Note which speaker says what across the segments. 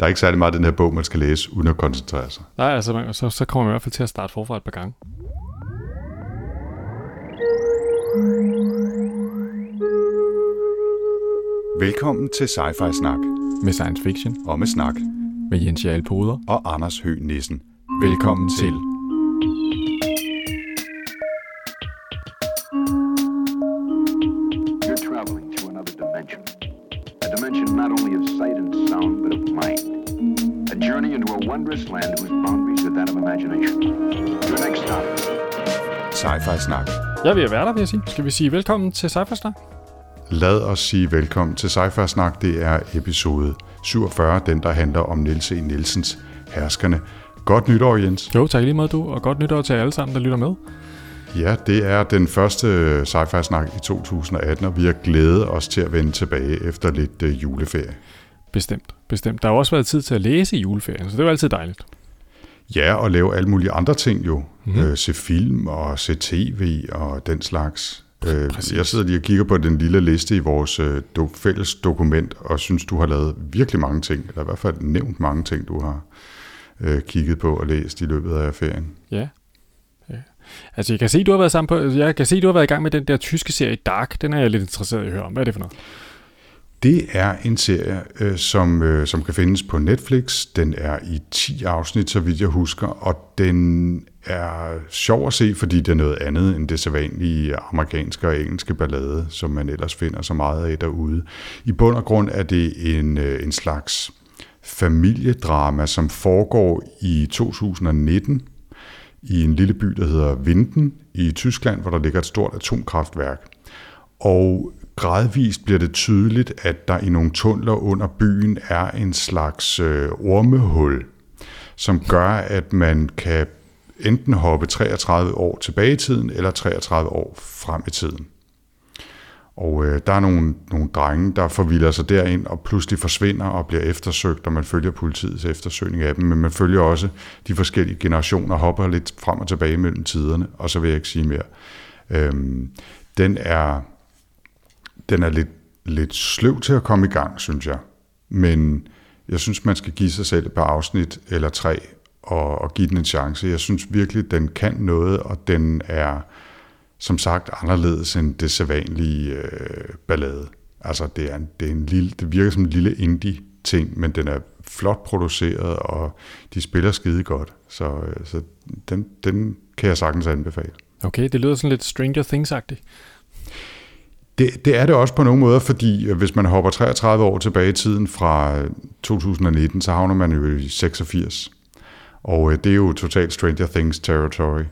Speaker 1: Der er ikke særlig meget af den her bog, man skal læse, uden at koncentrere sig.
Speaker 2: Nej, altså, man- så, så kommer man i hvert fald til at starte forfra et par gange.
Speaker 1: Velkommen til Sci-Fi Snak.
Speaker 2: Med science fiction.
Speaker 1: Og med snak.
Speaker 2: Med Jens Jarl Poder.
Speaker 1: Og Anders Høgh Nissen.
Speaker 2: Velkommen til.
Speaker 3: You're
Speaker 1: Snak.
Speaker 2: Jeg vil være der, vil jeg sige. Skal vi sige velkommen til Cypher Snak?
Speaker 1: Lad os sige velkommen til Sci-Fi Snak. Det er episode 47, den der handler om Niels E. Nielsens herskerne. Godt nytår, Jens.
Speaker 2: Jo, tak lige måde du, og godt nytår til alle sammen, der lytter med.
Speaker 1: Ja, det er den første Sci-Fi Snak i 2018, og vi har glædet os til at vende tilbage efter lidt øh, juleferie.
Speaker 2: Bestemt, bestemt. Der har også været tid til at læse i juleferien, så det er jo altid dejligt.
Speaker 1: Ja, og lave alle mulige andre ting jo. Mm. Øh, se film og se tv og den slags. Øh, jeg sidder lige og kigger på den lille liste i vores øh, do, fælles dokument, og synes, du har lavet virkelig mange ting, eller i hvert fald nævnt mange ting, du har øh, kigget på og læst i løbet af ferien.
Speaker 2: Ja. ja. Altså, jeg kan se, du har været sammen på, jeg kan se, du har været i gang med den der tyske serie Dark. Den er jeg lidt interesseret i at høre om. Hvad er det for noget?
Speaker 1: Det er en serie, øh, som, øh, som kan findes på Netflix. Den er i 10 afsnit, så vidt jeg husker, og den er sjov at se, fordi det er noget andet end det sædvanlige amerikanske og engelske ballade, som man ellers finder så meget af derude. I bund og grund er det en, øh, en slags familiedrama, som foregår i 2019 i en lille by, der hedder Winden i Tyskland, hvor der ligger et stort atomkraftværk. Og gradvist bliver det tydeligt, at der i nogle tunneler under byen er en slags øh, ormehul, som gør, at man kan enten hoppe 33 år tilbage i tiden, eller 33 år frem i tiden. Og øh, der er nogle, nogle drenge, der forvilder sig derind og pludselig forsvinder og bliver eftersøgt, og man følger politiets eftersøgning af dem, men man følger også de forskellige generationer, hopper lidt frem og tilbage mellem tiderne, og så vil jeg ikke sige mere. Øhm, den er, den er lidt, lidt sløv til at komme i gang, synes jeg. Men jeg synes, man skal give sig selv et par afsnit eller tre og, og give den en chance. Jeg synes virkelig, den kan noget, og den er som sagt anderledes end det sædvanlige øh, ballade. Altså, det, er en, det, er en lille, det virker som en lille indie-ting, men den er flot produceret, og de spiller skide godt. Så, øh, så den, den kan jeg sagtens anbefale.
Speaker 2: Okay, det lyder sådan lidt Stranger Things-agtigt.
Speaker 1: Det, det er det også på nogle måder, fordi øh, hvis man hopper 33 år tilbage i tiden fra øh, 2019, så havner man jo i 86. Og øh, det er jo totalt Stranger Things territory.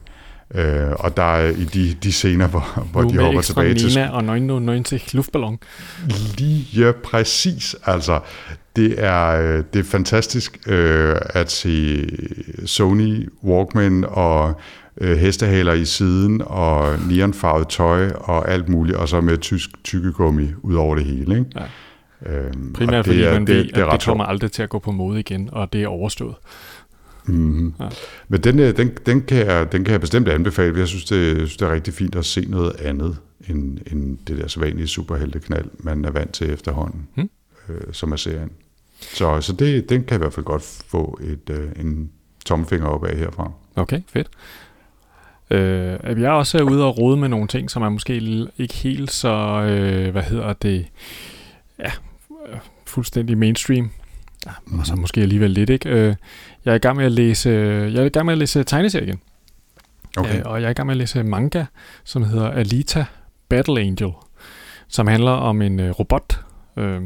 Speaker 1: Øh, og der er i de, de scener, hvor, hvor de hopper tilbage til
Speaker 2: Nina og 99 luftballon.
Speaker 1: Lige præcis. Altså, det er, øh, det er fantastisk øh, at se Sony Walkman og øh, hestehaler i siden og neonfarvet tøj og alt muligt, og så med tysk tykkegummi ud over det hele. Ikke?
Speaker 2: Ja.
Speaker 1: Øhm,
Speaker 2: Primært fordi
Speaker 1: er-
Speaker 2: man ved,
Speaker 1: det, det
Speaker 2: at det kommer aldrig til at gå på mode igen, og det er overstået.
Speaker 1: Mm-hmm.
Speaker 2: Ja.
Speaker 1: Men den, øh, den, den, kan jeg, den kan jeg bestemt anbefale. Jeg synes, det, jeg synes, det er rigtig fint at se noget andet end, end det der sædvanlige superhelteknald, man er vant til efterhånden,
Speaker 2: Hmm.
Speaker 1: øh, som er serien. Så, så det, den kan jeg i hvert fald godt få et, øh, en tommelfinger op af herfra.
Speaker 2: Okay, fedt. Øh, jeg er også ude og rode med nogle ting, som er måske ikke helt så, øh, hvad hedder det, ja, fuldstændig mainstream. Ja, og så måske alligevel lidt, ikke? Øh, jeg er i gang med at læse, jeg er i gang med at læse tegneserie igen.
Speaker 1: Okay.
Speaker 2: Øh, og jeg er i gang med at læse manga, som hedder Alita Battle Angel, som handler om en øh, robot. Øh,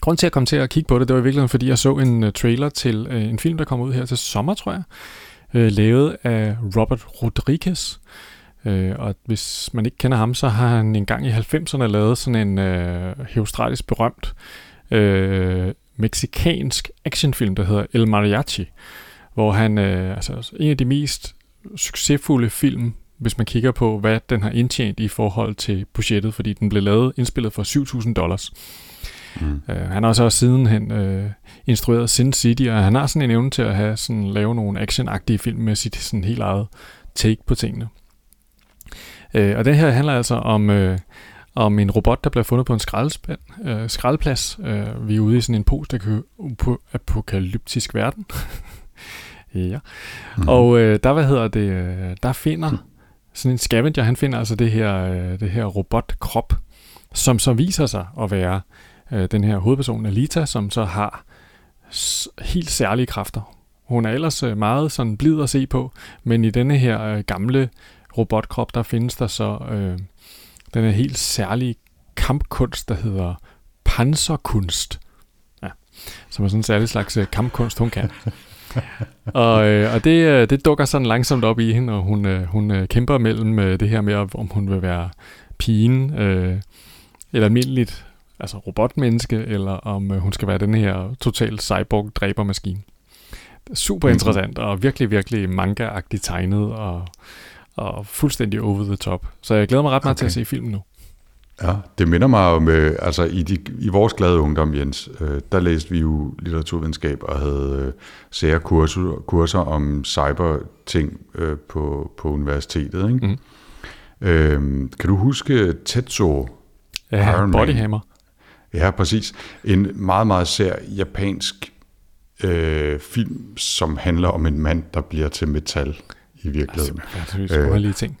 Speaker 2: grunden til at komme til at kigge på det, det var i virkeligheden, fordi jeg så en øh, trailer til øh, en film, der kommer ud her til sommer, tror jeg, øh, lavet af Robert Rodriguez. Øh, og hvis man ikke kender ham, så har han engang i 90'erne lavet sådan en øh, australisk berømt øh, meksikansk actionfilm, der hedder El Mariachi, hvor han, øh, altså en af de mest succesfulde film, hvis man kigger på, hvad den har indtjent i forhold til budgettet, fordi den blev lavet, indspillet for 7.000 dollars.
Speaker 1: Mm.
Speaker 2: Uh, han har så også sidenhen uh, instrueret Sin City, og han har sådan en evne til at have sådan, lave nogle actionagtige film med sit sådan helt eget take på tingene. Uh, og det her handler altså om, uh, om en robot, der bliver fundet på en skraldespand, øh, skraldplads. Øh, vi er ude i sådan en post-apokalyptisk verden. ja. Mm-hmm. Og øh, der, hvad hedder det, øh, der finder sådan en scavenger, han finder altså det her, øh, det her robotkrop, som så viser sig at være øh, den her hovedperson, Alita, som så har helt særlige kræfter. Hun er ellers øh, meget sådan blid at se på, men i denne her øh, gamle robotkrop, der findes der så øh, den her helt særlige kampkunst, der hedder panserkunst. Ja, som er sådan en særlig slags øh, kampkunst, hun kan. og øh, og det, øh, det dukker sådan langsomt op i hende, og hun, øh, hun øh, kæmper mellem øh, det her med, om hun vil være pigen, øh, eller almindeligt altså robotmenneske, eller om øh, hun skal være den her total cyborg-dræbermaskine. Super interessant, mm-hmm. og virkelig, virkelig manga-agtigt tegnet, og, og fuldstændig over the top. Så jeg glæder mig ret meget okay. til at se filmen nu.
Speaker 1: Ja, det minder mig om, øh, altså i, de, i vores glade ungdom, Jens, øh, der læste vi jo litteraturvidenskab og havde øh, sære kurser, kurser om cyber-ting øh, på, på universitetet. Ikke? Mm. Øh, kan du huske Tetsuo?
Speaker 2: Ja, Bodyhammer.
Speaker 1: Ja, præcis. En meget, meget sær japansk øh, film, som handler om en mand, der bliver til metal i virkeligheden.
Speaker 2: Altså, det er øh, ting.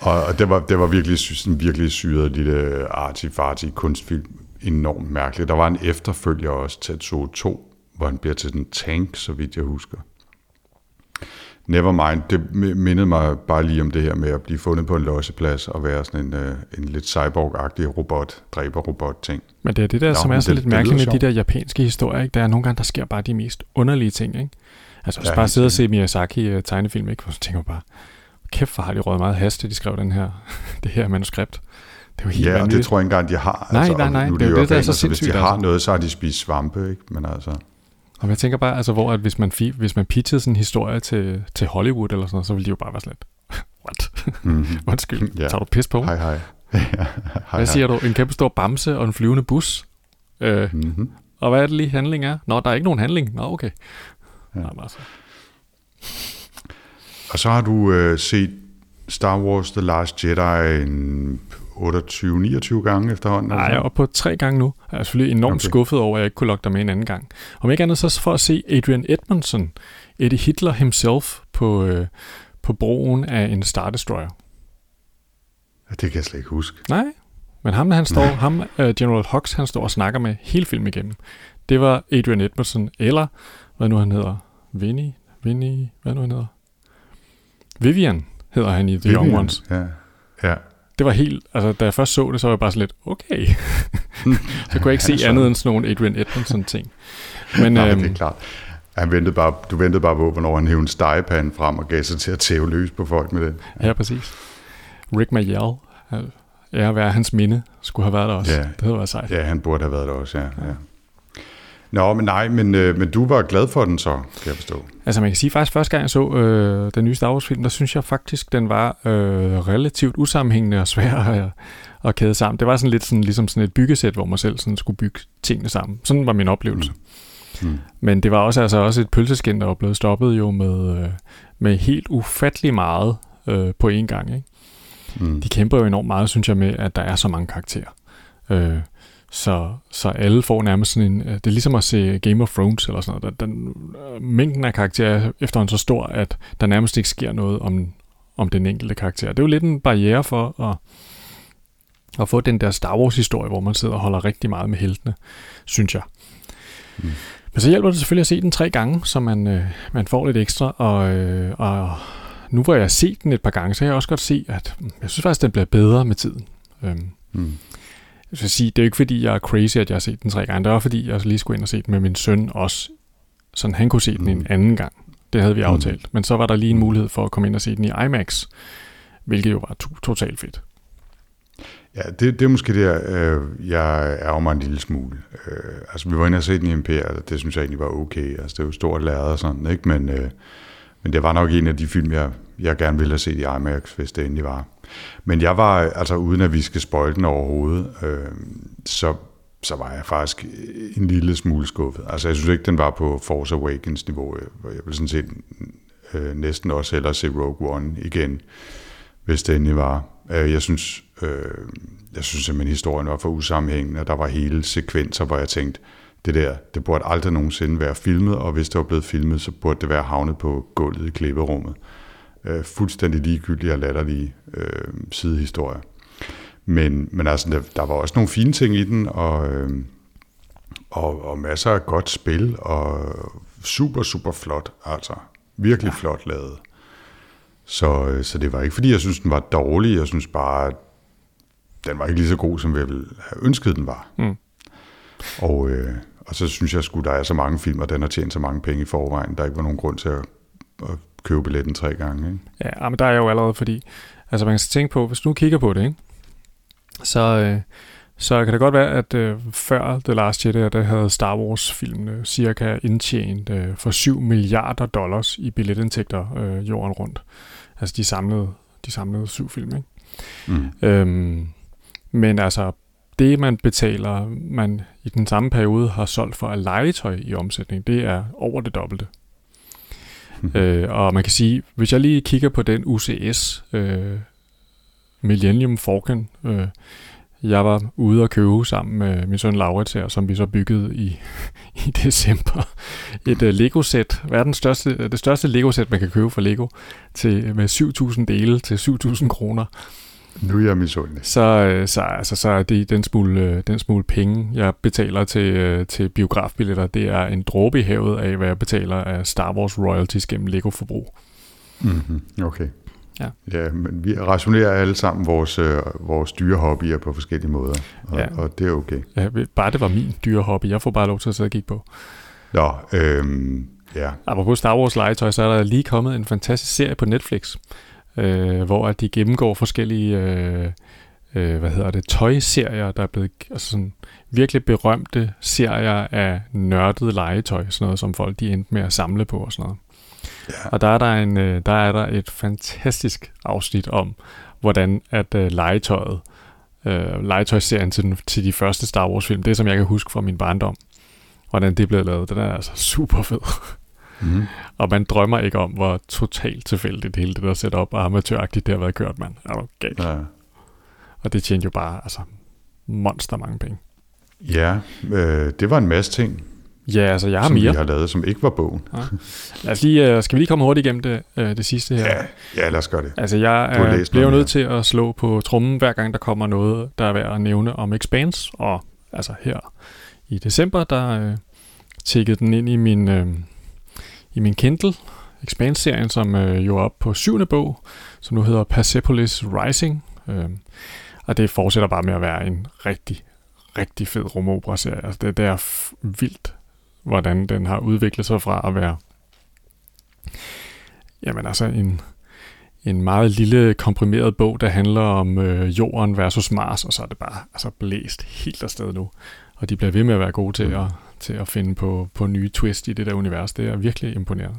Speaker 1: Og, og det var, det var virkelig, sådan virkelig syret lille arty-farty kunstfilm. Enormt mærkeligt. Der var en efterfølger også, Tetsuo 2, hvor han bliver til en tank, så vidt jeg husker. Nevermind, det mindede mig bare lige om det her med at blive fundet på en losseplads og være sådan en, uh, en lidt cyborg-agtig robot, dræber-robot-ting.
Speaker 2: Men det er det der, Nå, som er så lidt mærkeligt med de der japanske historier. Ikke? Der er nogle gange, der sker bare de mest underlige ting. Ikke? Altså, ja, bare sidde og se Miyazaki-tegnefilm, ikke? så tænker bare, kæft, hvor har de røget meget hast, de skrev den her, det her manuskript.
Speaker 1: Det er jo helt ja, og det tror jeg ikke engang, de har.
Speaker 2: Nej, altså, nej, nej,
Speaker 1: nu
Speaker 2: det er jo det, der er så
Speaker 1: sindssygt. Hvis de har altså. noget, så har de spist svampe, ikke? Men altså...
Speaker 2: Og jeg tænker bare, altså, hvor at hvis man, hvis man pitchede sådan en historie til, til Hollywood eller sådan noget, så ville de jo bare være sådan lidt, what? Mm-hmm. Undskyld, ja. tager du pis på?
Speaker 1: Hej, hej.
Speaker 2: hej hvad siger du? En kæmpe stor bamse og en flyvende bus? Øh, mm-hmm. Og hvad er det lige handling er? Nå, der er ikke nogen handling. Nå, okay. Ja. Nå, altså.
Speaker 1: Og så har du øh, set Star Wars The Last Jedi en 28-29 gange efterhånden?
Speaker 2: Nej, jeg er oppe på tre gange nu. Jeg er selvfølgelig enormt okay. skuffet over, at jeg ikke kunne lokke dig med en anden gang. Om ikke andet så for at se Adrian Edmondson, Eddie Hitler himself, på, øh, på broen af en Star Destroyer.
Speaker 1: Det kan jeg slet ikke huske.
Speaker 2: Nej, men ham, han står, ham, uh, General Hux, han står og snakker med hele filmen igennem. Det var Adrian Edmondson, eller hvad nu han hedder? Vinnie? Vinnie? Hvad nu han hedder? Vivian hedder han i The Vivian, Young Ones.
Speaker 1: Ja, ja.
Speaker 2: Det var helt, altså da jeg først så det, så var jeg bare sådan lidt, okay. så kunne jeg ikke se andet end sådan nogle Adrian Edmondson ting.
Speaker 1: Men, Nej, øhm, det er klart. Han ventede bare, du ventede bare på, hvornår han hævde en stegepande frem og gav sig til at tæve løs på folk med det.
Speaker 2: Ja, ja præcis. Rick Mayall, ja, hvad er hans minde, skulle have været der også. Ja, det havde været sejt.
Speaker 1: Ja, han burde have været der også, ja. ja. ja. Nå, men nej, men, øh, men du var glad for den så, kan jeg forstå.
Speaker 2: Altså man kan sige, faktisk første gang jeg så øh, den nye Star Wars film, der synes jeg faktisk, den var øh, relativt usammenhængende og svær at, at kæde sammen. Det var sådan lidt sådan, ligesom sådan et byggesæt, hvor man selv sådan skulle bygge tingene sammen. Sådan var min oplevelse. Mm. Mm. Men det var også, altså også et pølseskin, der var blevet stoppet jo med, øh, med helt ufattelig meget øh, på én gang. Ikke? Mm. De kæmper jo enormt meget, synes jeg, med, at der er så mange karakterer. Øh, så, så alle får nærmest sådan en... Øh, det er ligesom at se Game of Thrones eller sådan noget. Den, øh, mængden af karakterer er efterhånden så stor, at der nærmest ikke sker noget om, om den enkelte karakter. Det er jo lidt en barriere for at, at få den der Star Wars-historie, hvor man sidder og holder rigtig meget med heltene, synes jeg. Mm. Men så hjælper det selvfølgelig at se den tre gange, så man, øh, man får lidt ekstra. Og, øh, og nu hvor jeg har set den et par gange, så kan jeg også godt se, at jeg synes faktisk, at den bliver bedre med tiden. Øhm, mm. Jeg skal sige, det er jo ikke fordi, jeg er crazy, at jeg har set den tre gange. Det var fordi, jeg lige skulle ind og se den med min søn også. Så han kunne se den mm. en anden gang. Det havde vi mm. aftalt. Mm. Men så var der lige en mulighed for at komme ind og se den i IMAX. Hvilket jo var to- totalt fedt.
Speaker 1: Ja, det, det er måske det, øh, jeg er mig en lille smule. Øh, altså, vi var inde og se den i MPR, og det synes jeg egentlig var okay. Altså, det er jo stort læret og sådan, ikke? Men, øh, men det var nok en af de film, jeg, jeg gerne ville have set i IMAX, hvis det endelig var. Men jeg var, altså uden at vi skal spøjle den overhovedet, øh, så, så var jeg faktisk en lille smule skuffet. Altså jeg synes ikke, den var på Force Awakens niveau. Øh, jeg vil sådan set øh, næsten også hellere se Rogue One igen, hvis det endelig var. Øh, jeg synes, øh, jeg synes simpelthen, historien var for usammenhængende, og der var hele sekvenser, hvor jeg tænkte, det der, det burde aldrig nogensinde være filmet, og hvis det var blevet filmet, så burde det være havnet på gulvet i klipperummet. Øh, fuldstændig ligegyldige og latterlige øh, sidehistorier. Men, men altså, der, der var også nogle fine ting i den, og, øh, og, og masser af godt spil, og super, super flot, altså. Virkelig ja. flot lavet. Så, øh, så det var ikke, fordi jeg synes, den var dårlig. Jeg synes bare, den var ikke lige så god, som jeg ville have ønsket, den var. Mm. Og, øh, og så synes jeg sgu, der er så mange film, og den har tjent så mange penge i forvejen, der ikke var nogen grund til at, at købe billetten tre gange. Ikke?
Speaker 2: Ja, men der er jo allerede, fordi altså man kan tænke på, hvis du kigger på det, ikke? så, øh, så kan det godt være, at øh, før The Last Jedi, der havde Star Wars-filmene cirka indtjent øh, for 7 milliarder dollars i billetindtægter øh, jorden rundt. Altså de samlede, de samlede syv film, ikke? Mm. Øhm, men altså, det man betaler, man i den samme periode har solgt for at legetøj i omsætning, det er over det dobbelte. Mhm. Øh, og man kan sige, hvis jeg lige kigger på den UCS øh, Millennium Falcon, øh, jeg var ude og købe sammen med min søn Laurits her, som vi så byggede i, i december. Et øh, uh, Lego-sæt, verdens største, det største Lego-sæt, man kan købe for Lego, til, med 7.000 dele til 7.000 kroner.
Speaker 1: Nu er jeg misundelig.
Speaker 2: Så, øh, så, altså, så er det den smule, øh, den smule penge, jeg betaler til, til biografbilletter, det er en dråbe i havet af, hvad jeg betaler af Star Wars royalties gennem Lego-forbrug.
Speaker 1: Mm-hmm. Okay. Ja. ja, men vi rationerer alle sammen vores, øh, vores dyre hobbyer på forskellige måder, og, ja. og det er okay.
Speaker 2: Ja, bare det var min dyre hobby. Jeg får bare lov til at sidde og kigge på.
Speaker 1: Nå, øhm, ja.
Speaker 2: Apropos Star Wars legetøj, så er der lige kommet en fantastisk serie på Netflix, øh, hvor at de gennemgår forskellige øh, øh, hvad hedder det, tøjserier, der er blevet altså sådan, virkelig berømte serier af nørdet legetøj, sådan noget, som folk de endte med at samle på og sådan noget. Ja. Og der er der, en, øh, der er der et fantastisk afsnit om, hvordan at uh, legetøjet, uh, legetøjsserien til, til de første Star Wars film, det som jeg kan huske fra min barndom, hvordan det blev lavet, den er altså super fed. Mm. og man drømmer ikke om, hvor totalt tilfældigt hele det der setup og amatøragtigt det har været kørt, mand. Er du galt? Ja. Og det tjente jo bare altså, monster mange penge.
Speaker 1: Ja, øh, det var en masse ting.
Speaker 2: Ja, altså jeg har
Speaker 1: som
Speaker 2: mere.
Speaker 1: vi har lavet, som ikke var bogen. Ja.
Speaker 2: Lad os lige, uh, skal vi lige komme hurtigt igennem det, uh, det sidste her?
Speaker 1: Ja, ja, lad os gøre det.
Speaker 2: Altså jeg uh, bliver jo nødt til at slå på trummen, hver gang der kommer noget, der er værd at nævne om Expanse. Og altså her i december, der uh, tækkede den ind i min, uh, i min Kindle. Expanse-serien, som uh, jo er op på syvende bog, som nu hedder Persepolis Rising. Uh, og det fortsætter bare med at være en rigtig, rigtig fed rumopera-serie. Altså det, det er vildt hvordan den har udviklet sig fra at være jamen altså en, en meget lille komprimeret bog, der handler om øh, jorden versus Mars, og så er det bare altså blæst helt afsted nu. Og de bliver ved med at være gode til mm. at, til at finde på, på nye twist i det der univers. Det er virkelig imponerende.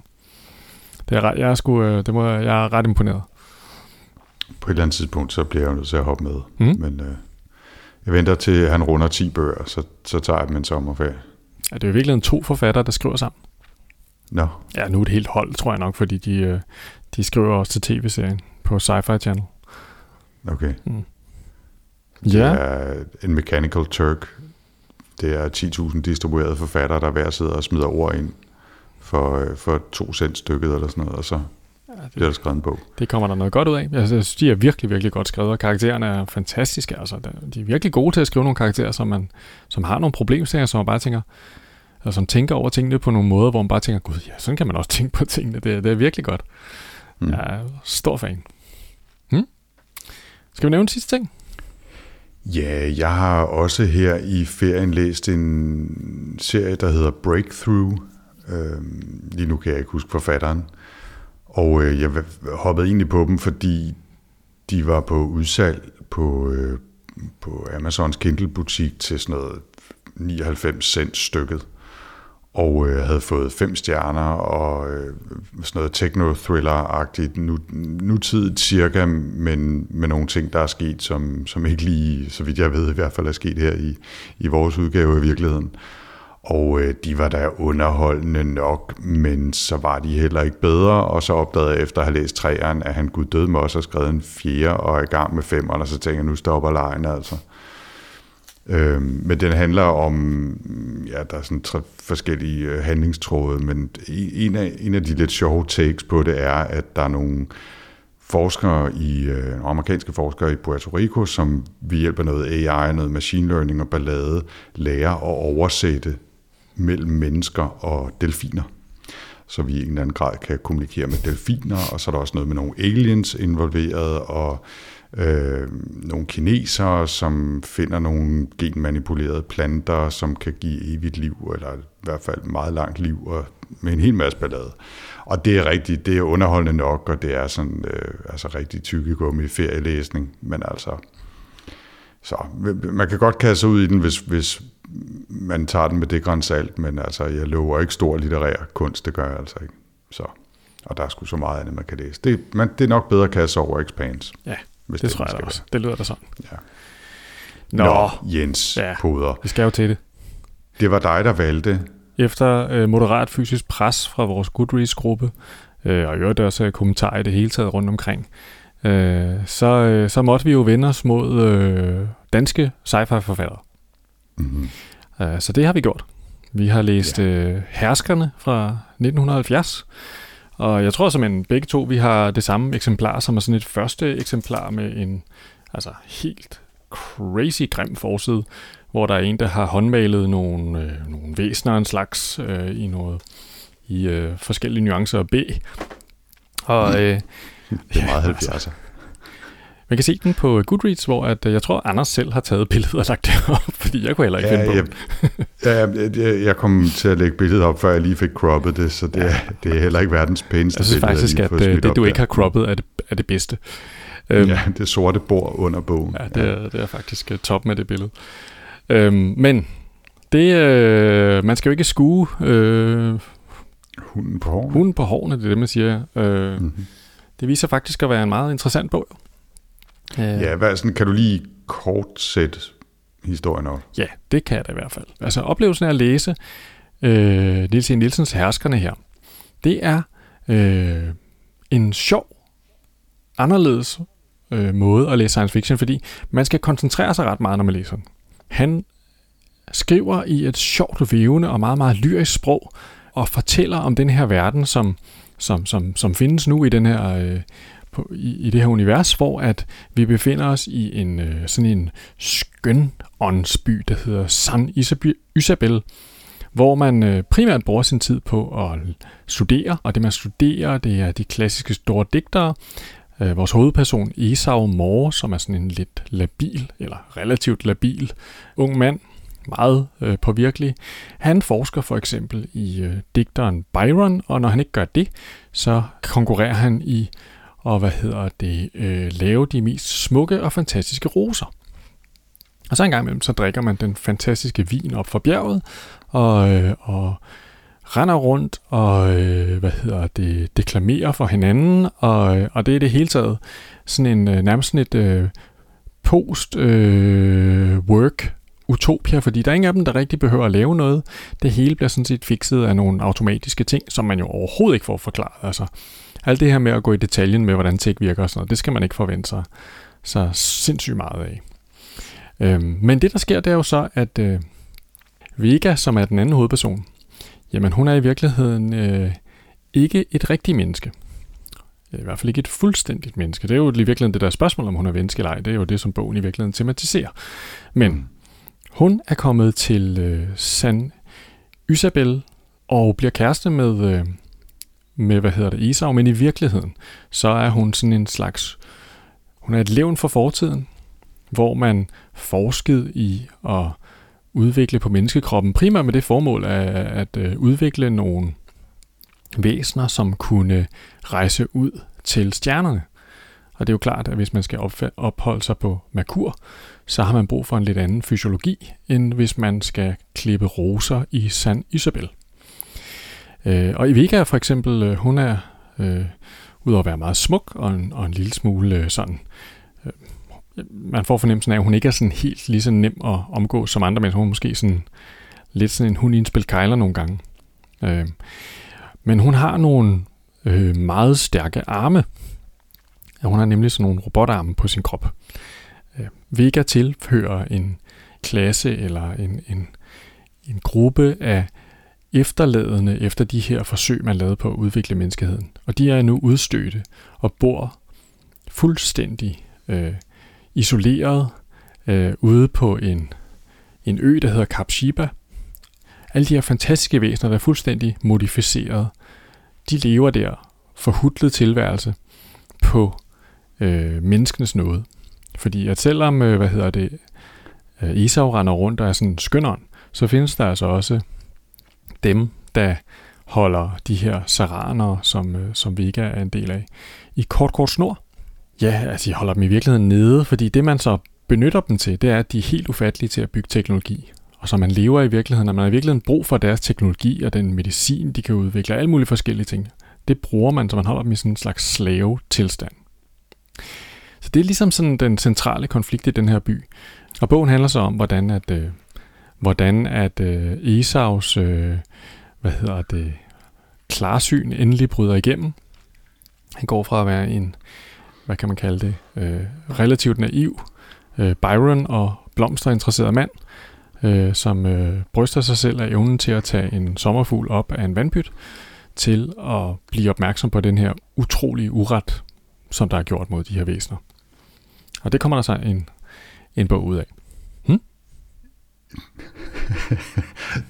Speaker 2: Det er, jeg, er sgu, øh, det må, jeg er ret imponeret.
Speaker 1: På et eller andet tidspunkt, så bliver jeg nødt til at hoppe med. Mm. Men øh, jeg venter til, han runder 10 bøger, så, så tager jeg dem en sommerferie.
Speaker 2: Ja, det er jo virkelig en to forfattere, der skriver sammen.
Speaker 1: Nå. No.
Speaker 2: Ja, nu er det helt hold, tror jeg nok, fordi de, øh, de skriver også til tv-serien på Sci-Fi Channel.
Speaker 1: Okay. Mm. Det ja. er en Mechanical Turk. Det er 10.000 distribuerede forfattere, der hver sidder og smider ord ind for, øh, for to cent stykket eller sådan noget, og så ja, det, bliver der skrevet en bog.
Speaker 2: Det kommer der noget godt ud af. Jeg synes, de er virkelig, virkelig godt skrevet, og karaktererne er fantastiske. Altså, de er virkelig gode til at skrive nogle karakterer, som, man, som har nogle problemstillinger, som man bare tænker, eller som tænker over tingene på nogle måder, hvor man bare tænker, gud, ja, sådan kan man også tænke på tingene. Det, det er virkelig godt. Mm. Jeg er stor fan. Hmm? Skal vi nævne en sidste ting?
Speaker 1: Ja, jeg har også her i ferien læst en serie, der hedder Breakthrough. Øh, lige nu kan jeg ikke huske forfatteren. Og øh, jeg hoppede egentlig på dem, fordi de var på udsalg på, øh, på Amazons Kindle-butik til sådan noget 99 cent stykket. Og øh, havde fået fem stjerner og øh, sådan noget techno-thriller-agtigt nu, nutidigt cirka, men med nogle ting, der er sket, som, som ikke lige, så vidt jeg ved, i hvert fald er sket her i, i vores udgave i virkeligheden. Og øh, de var da underholdende nok, men så var de heller ikke bedre, og så opdagede jeg efter at have læst træerne, at han gud døde med os og skrevet en fjerde og er i gang med femeren, og så tænker jeg, nu stopper lejen altså. Øh, men den handler om, ja, der er sådan tre forskellige øh, handlingstråde, men en af, en af de lidt sjove takes på det er, at der er nogle forskere i, øh, amerikanske forskere i Puerto Rico, som vi hjælper noget AI, noget machine learning og ballade, lærer at oversætte mellem mennesker og delfiner. Så vi i en eller anden grad kan kommunikere med delfiner, og så er der også noget med nogle aliens involveret, og øh, nogle kinesere, som finder nogle genmanipulerede planter, som kan give evigt liv, eller i hvert fald meget langt liv, og med en hel masse ballade. Og det er rigtigt, det er underholdende nok, og det er sådan øh, altså rigtig tykkegummi ferielæsning, men altså, så man kan godt kaste sig ud i den, hvis, hvis man tager den med det grænsalt, men altså, jeg lover ikke stor litterær kunst, det gør jeg altså ikke. Så, og der er sgu så meget andet, man kan læse. Det, man, det er nok bedre at kaste over Expanse.
Speaker 2: Ja, hvis det, det tror jeg da også. Det lyder da sådan. Ja.
Speaker 1: Nå, Nå Jens ja, Poder.
Speaker 2: Vi skal jo til det.
Speaker 1: Det var dig, der valgte.
Speaker 2: Efter øh, moderat fysisk pres fra vores Goodreads-gruppe, øh, og i øvrigt også kommentarer i det hele taget rundt omkring, øh, så, øh, så måtte vi jo vende os mod øh, danske sci-fi-forfattere. Mm-hmm. Øh, så det har vi gjort. Vi har læst ja. øh, Herskerne fra 1970, og jeg tror simpelthen begge to, vi har det samme eksemplar, som er sådan et første eksemplar med en altså helt crazy grim forside, hvor der er en, der har håndmalet nogle, øh, nogle væsener en slags øh, i noget i øh, forskellige nuancer af B. Og øh,
Speaker 1: det er meget 70'er. Altså,
Speaker 2: man kan se den på Goodreads, hvor at, øh, jeg tror, Anders selv har taget billedet og lagt det op, fordi jeg kunne heller ikke ja, finde på
Speaker 1: ja, jeg, jeg kom til at lægge billedet op, før jeg lige fik croppet det, så det, ja. det er heller ikke verdens pæneste
Speaker 2: Jeg synes
Speaker 1: billede,
Speaker 2: faktisk, at øh, det, det du ikke har croppet, er det, er det bedste.
Speaker 1: Øhm, ja, det sorte bord under bogen.
Speaker 2: Ja, det er, det er faktisk uh, top med det billede. Øhm, men det, øh, man skal jo ikke skue øh,
Speaker 1: hunden på hårene.
Speaker 2: Hunden på hårene, det er det, man siger. Øh, mm-hmm. Det viser faktisk at være en meget interessant bog.
Speaker 1: Øh, ja, hvad, sådan, kan du lige kort sætte historien op?
Speaker 2: Ja, det kan jeg da i hvert fald. Altså oplevelsen af at læse øh, Niels E. Nielsens Herskerne her, det er øh, en sjov, anderledes øh, måde at læse science fiction, fordi man skal koncentrere sig ret meget, når man læser den. Han skriver i et sjovt, vævende og meget, meget lyrisk sprog, og fortæller om den her verden, som, som, som, som findes nu i den her øh, på, i, i det her univers, hvor at vi befinder os i en øh, sådan en skøn åndsby, der hedder San Isabel, hvor man øh, primært bruger sin tid på at studere, og det man studerer, det er de klassiske store digtere. Øh, vores hovedperson Esau Moore, som er sådan en lidt labil, eller relativt labil ung mand, meget øh, påvirkelig. Han forsker for eksempel i øh, digteren Byron, og når han ikke gør det, så konkurrerer han i og hvad hedder det, øh, lave de mest smukke og fantastiske roser. Og så en gang imellem, så drikker man den fantastiske vin op fra bjerget, og, øh, og render rundt og øh, hvad hedder det, deklamerer for hinanden, og, øh, og det er det hele taget sådan en øh, nærmest sådan et øh, post-work øh, utopia, fordi der er ingen af dem, der rigtig behøver at lave noget. Det hele bliver sådan set fikset af nogle automatiske ting, som man jo overhovedet ikke får forklaret. Altså, alt det her med at gå i detaljen med, hvordan tech virker og sådan noget, det skal man ikke forvente sig så sindssygt meget af. Øhm, men det, der sker, det er jo så, at øh, Vega, som er den anden hovedperson, jamen hun er i virkeligheden øh, ikke et rigtigt menneske. I hvert fald ikke et fuldstændigt menneske. Det er jo i virkeligheden det der spørgsmål, om hun er menneske eller ej. Det er jo det, som bogen i virkeligheden tematiserer. Men hun er kommet til øh, San Isabel og bliver kæreste med, øh, med, hvad hedder det, Esau, men i virkeligheden, så er hun sådan en slags, hun er et levn for fortiden, hvor man forskede i at udvikle på menneskekroppen, primært med det formål at, at øh, udvikle nogle væsener, som kunne rejse ud til stjernerne. Og det er jo klart, at hvis man skal opholde sig på Merkur, så har man brug for en lidt anden fysiologi, end hvis man skal klippe roser i San Isabel. Øh, og Ivega for eksempel, øh, hun er, øh, udover at være meget smuk og en, og en lille smule øh, sådan, øh, man får fornemmelsen af, at hun ikke er sådan helt lige så nem at omgå som andre mennesker. Hun er måske sådan lidt sådan en hund i en spil kejler nogle gange. Øh, men hun har nogle øh, meget stærke arme. Hun har nemlig sådan nogle robotarme på sin krop. Øh, Vega tilhører en klasse eller en, en, en gruppe af efterladende efter de her forsøg, man lavede på at udvikle menneskeheden. Og de er nu udstødte og bor fuldstændig øh, isoleret øh, ude på en, en ø, der hedder Kap Shiba. Alle de her fantastiske væsener, der er fuldstændig modificeret, de lever der forhudlet tilværelse på øh, menneskenes nåde. Fordi at selvom, øh, hvad hedder det, øh, Esau render rundt og er sådan skynderen, så findes der altså også dem, der holder de her saraner, som, øh, som vi ikke er en del af, i kort, kort snor. Ja, altså de holder dem i virkeligheden nede, fordi det man så benytter dem til, det er, at de er helt ufattelige til at bygge teknologi. Og så man lever i virkeligheden, og man har i virkeligheden brug for deres teknologi og den medicin, de kan udvikle, alle mulige forskellige ting. Det bruger man, så man holder dem i sådan en slags slave-tilstand. Så det er ligesom sådan den centrale konflikt i den her by. Og bogen handler så om, hvordan at, øh, hvordan at øh, Esaus, øh, hvad hedder det, klarsyn endelig bryder igennem. Han går fra at være en, hvad kan man kalde det, øh, relativt naiv øh, Byron og blomsterinteresseret mand, øh, som øh, bryster sig selv af evnen til at tage en sommerfugl op af en vandpyt, til at blive opmærksom på den her utrolige uret, som der er gjort mod de her væsener. Og det kommer der så en, en bog ud af.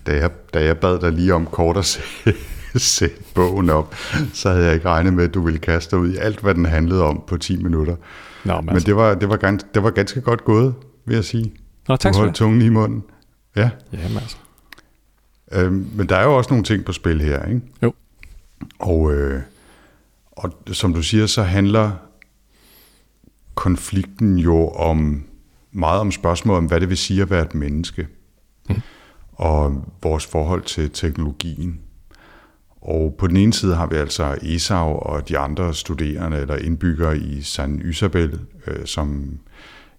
Speaker 1: Da, jeg, da jeg bad dig lige om kort at sætte bogen op, så havde jeg ikke regnet med, at du ville kaste ud i alt, hvad den handlede om på 10 minutter. Nå, men, men altså. det, var, det, var ganske, det var ganske godt gået, vil jeg sige.
Speaker 2: Nå, tak
Speaker 1: du holdt tungen i munden. Ja.
Speaker 2: Jamen altså.
Speaker 1: Øhm, men der er jo også nogle ting på spil her, ikke?
Speaker 2: Jo.
Speaker 1: Og, øh, og som du siger, så handler konflikten jo om meget om spørgsmålet om, hvad det vil sige at være et menneske. Mm. Og vores forhold til teknologien. Og på den ene side har vi altså Esau og de andre studerende eller indbyggere i San Isabel, øh, som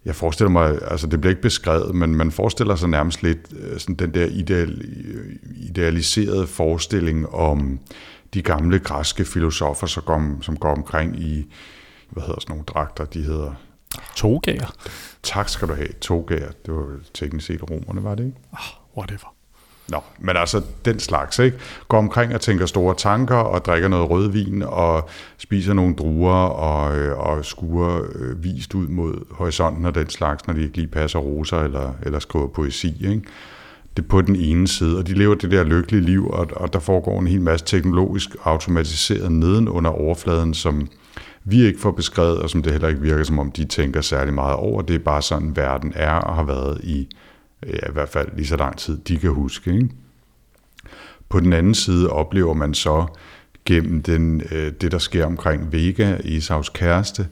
Speaker 1: jeg forestiller mig, altså det bliver ikke beskrevet, men man forestiller sig nærmest lidt øh, sådan den der ideal, idealiserede forestilling om de gamle græske filosofer, som går, som går omkring i, hvad hedder sådan nogle dragter, de hedder...
Speaker 2: Togager.
Speaker 1: Tak skal du have, togager. Det var teknisk set romerne, var det ikke?
Speaker 2: Oh, whatever.
Speaker 1: Nå, men altså den slags, ikke? Går omkring og tænker store tanker og drikker noget rødvin og spiser nogle druer og, øh, og skuer øh, vist ud mod horisonten og den slags, når de ikke lige passer roser eller, eller skriver poesi, ikke? Det er på den ene side, og de lever det der lykkelige liv, og, og der foregår en hel masse teknologisk automatiseret neden under overfladen, som vi ikke får beskrevet, og som det heller ikke virker, som om de tænker særlig meget over. Det er bare sådan, verden er og har været i ja, i hvert fald lige så lang tid, de kan huske. Ikke? På den anden side oplever man så gennem den, øh, det, der sker omkring Vega, Esaus kæreste,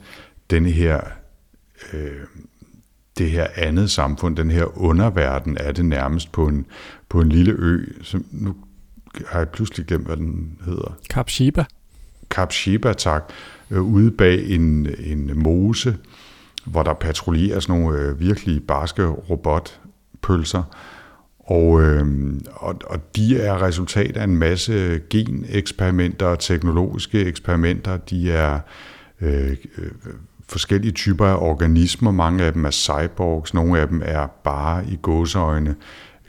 Speaker 1: den her, øh, det her andet samfund, den her underverden er det nærmest på en, på en lille ø, som nu har jeg pludselig glemt, hvad den hedder.
Speaker 2: Kap Shiba.
Speaker 1: Kap Shiba, tak. Øh, ude bag en, en mose, hvor der patruljerer sådan nogle øh, virkelig barske robotpølser. Og, øh, og, og de er resultat af en masse geneksperimenter og teknologiske eksperimenter. De er øh, øh, forskellige typer af organismer. Mange af dem er cyborgs, nogle af dem er bare i gåseøjne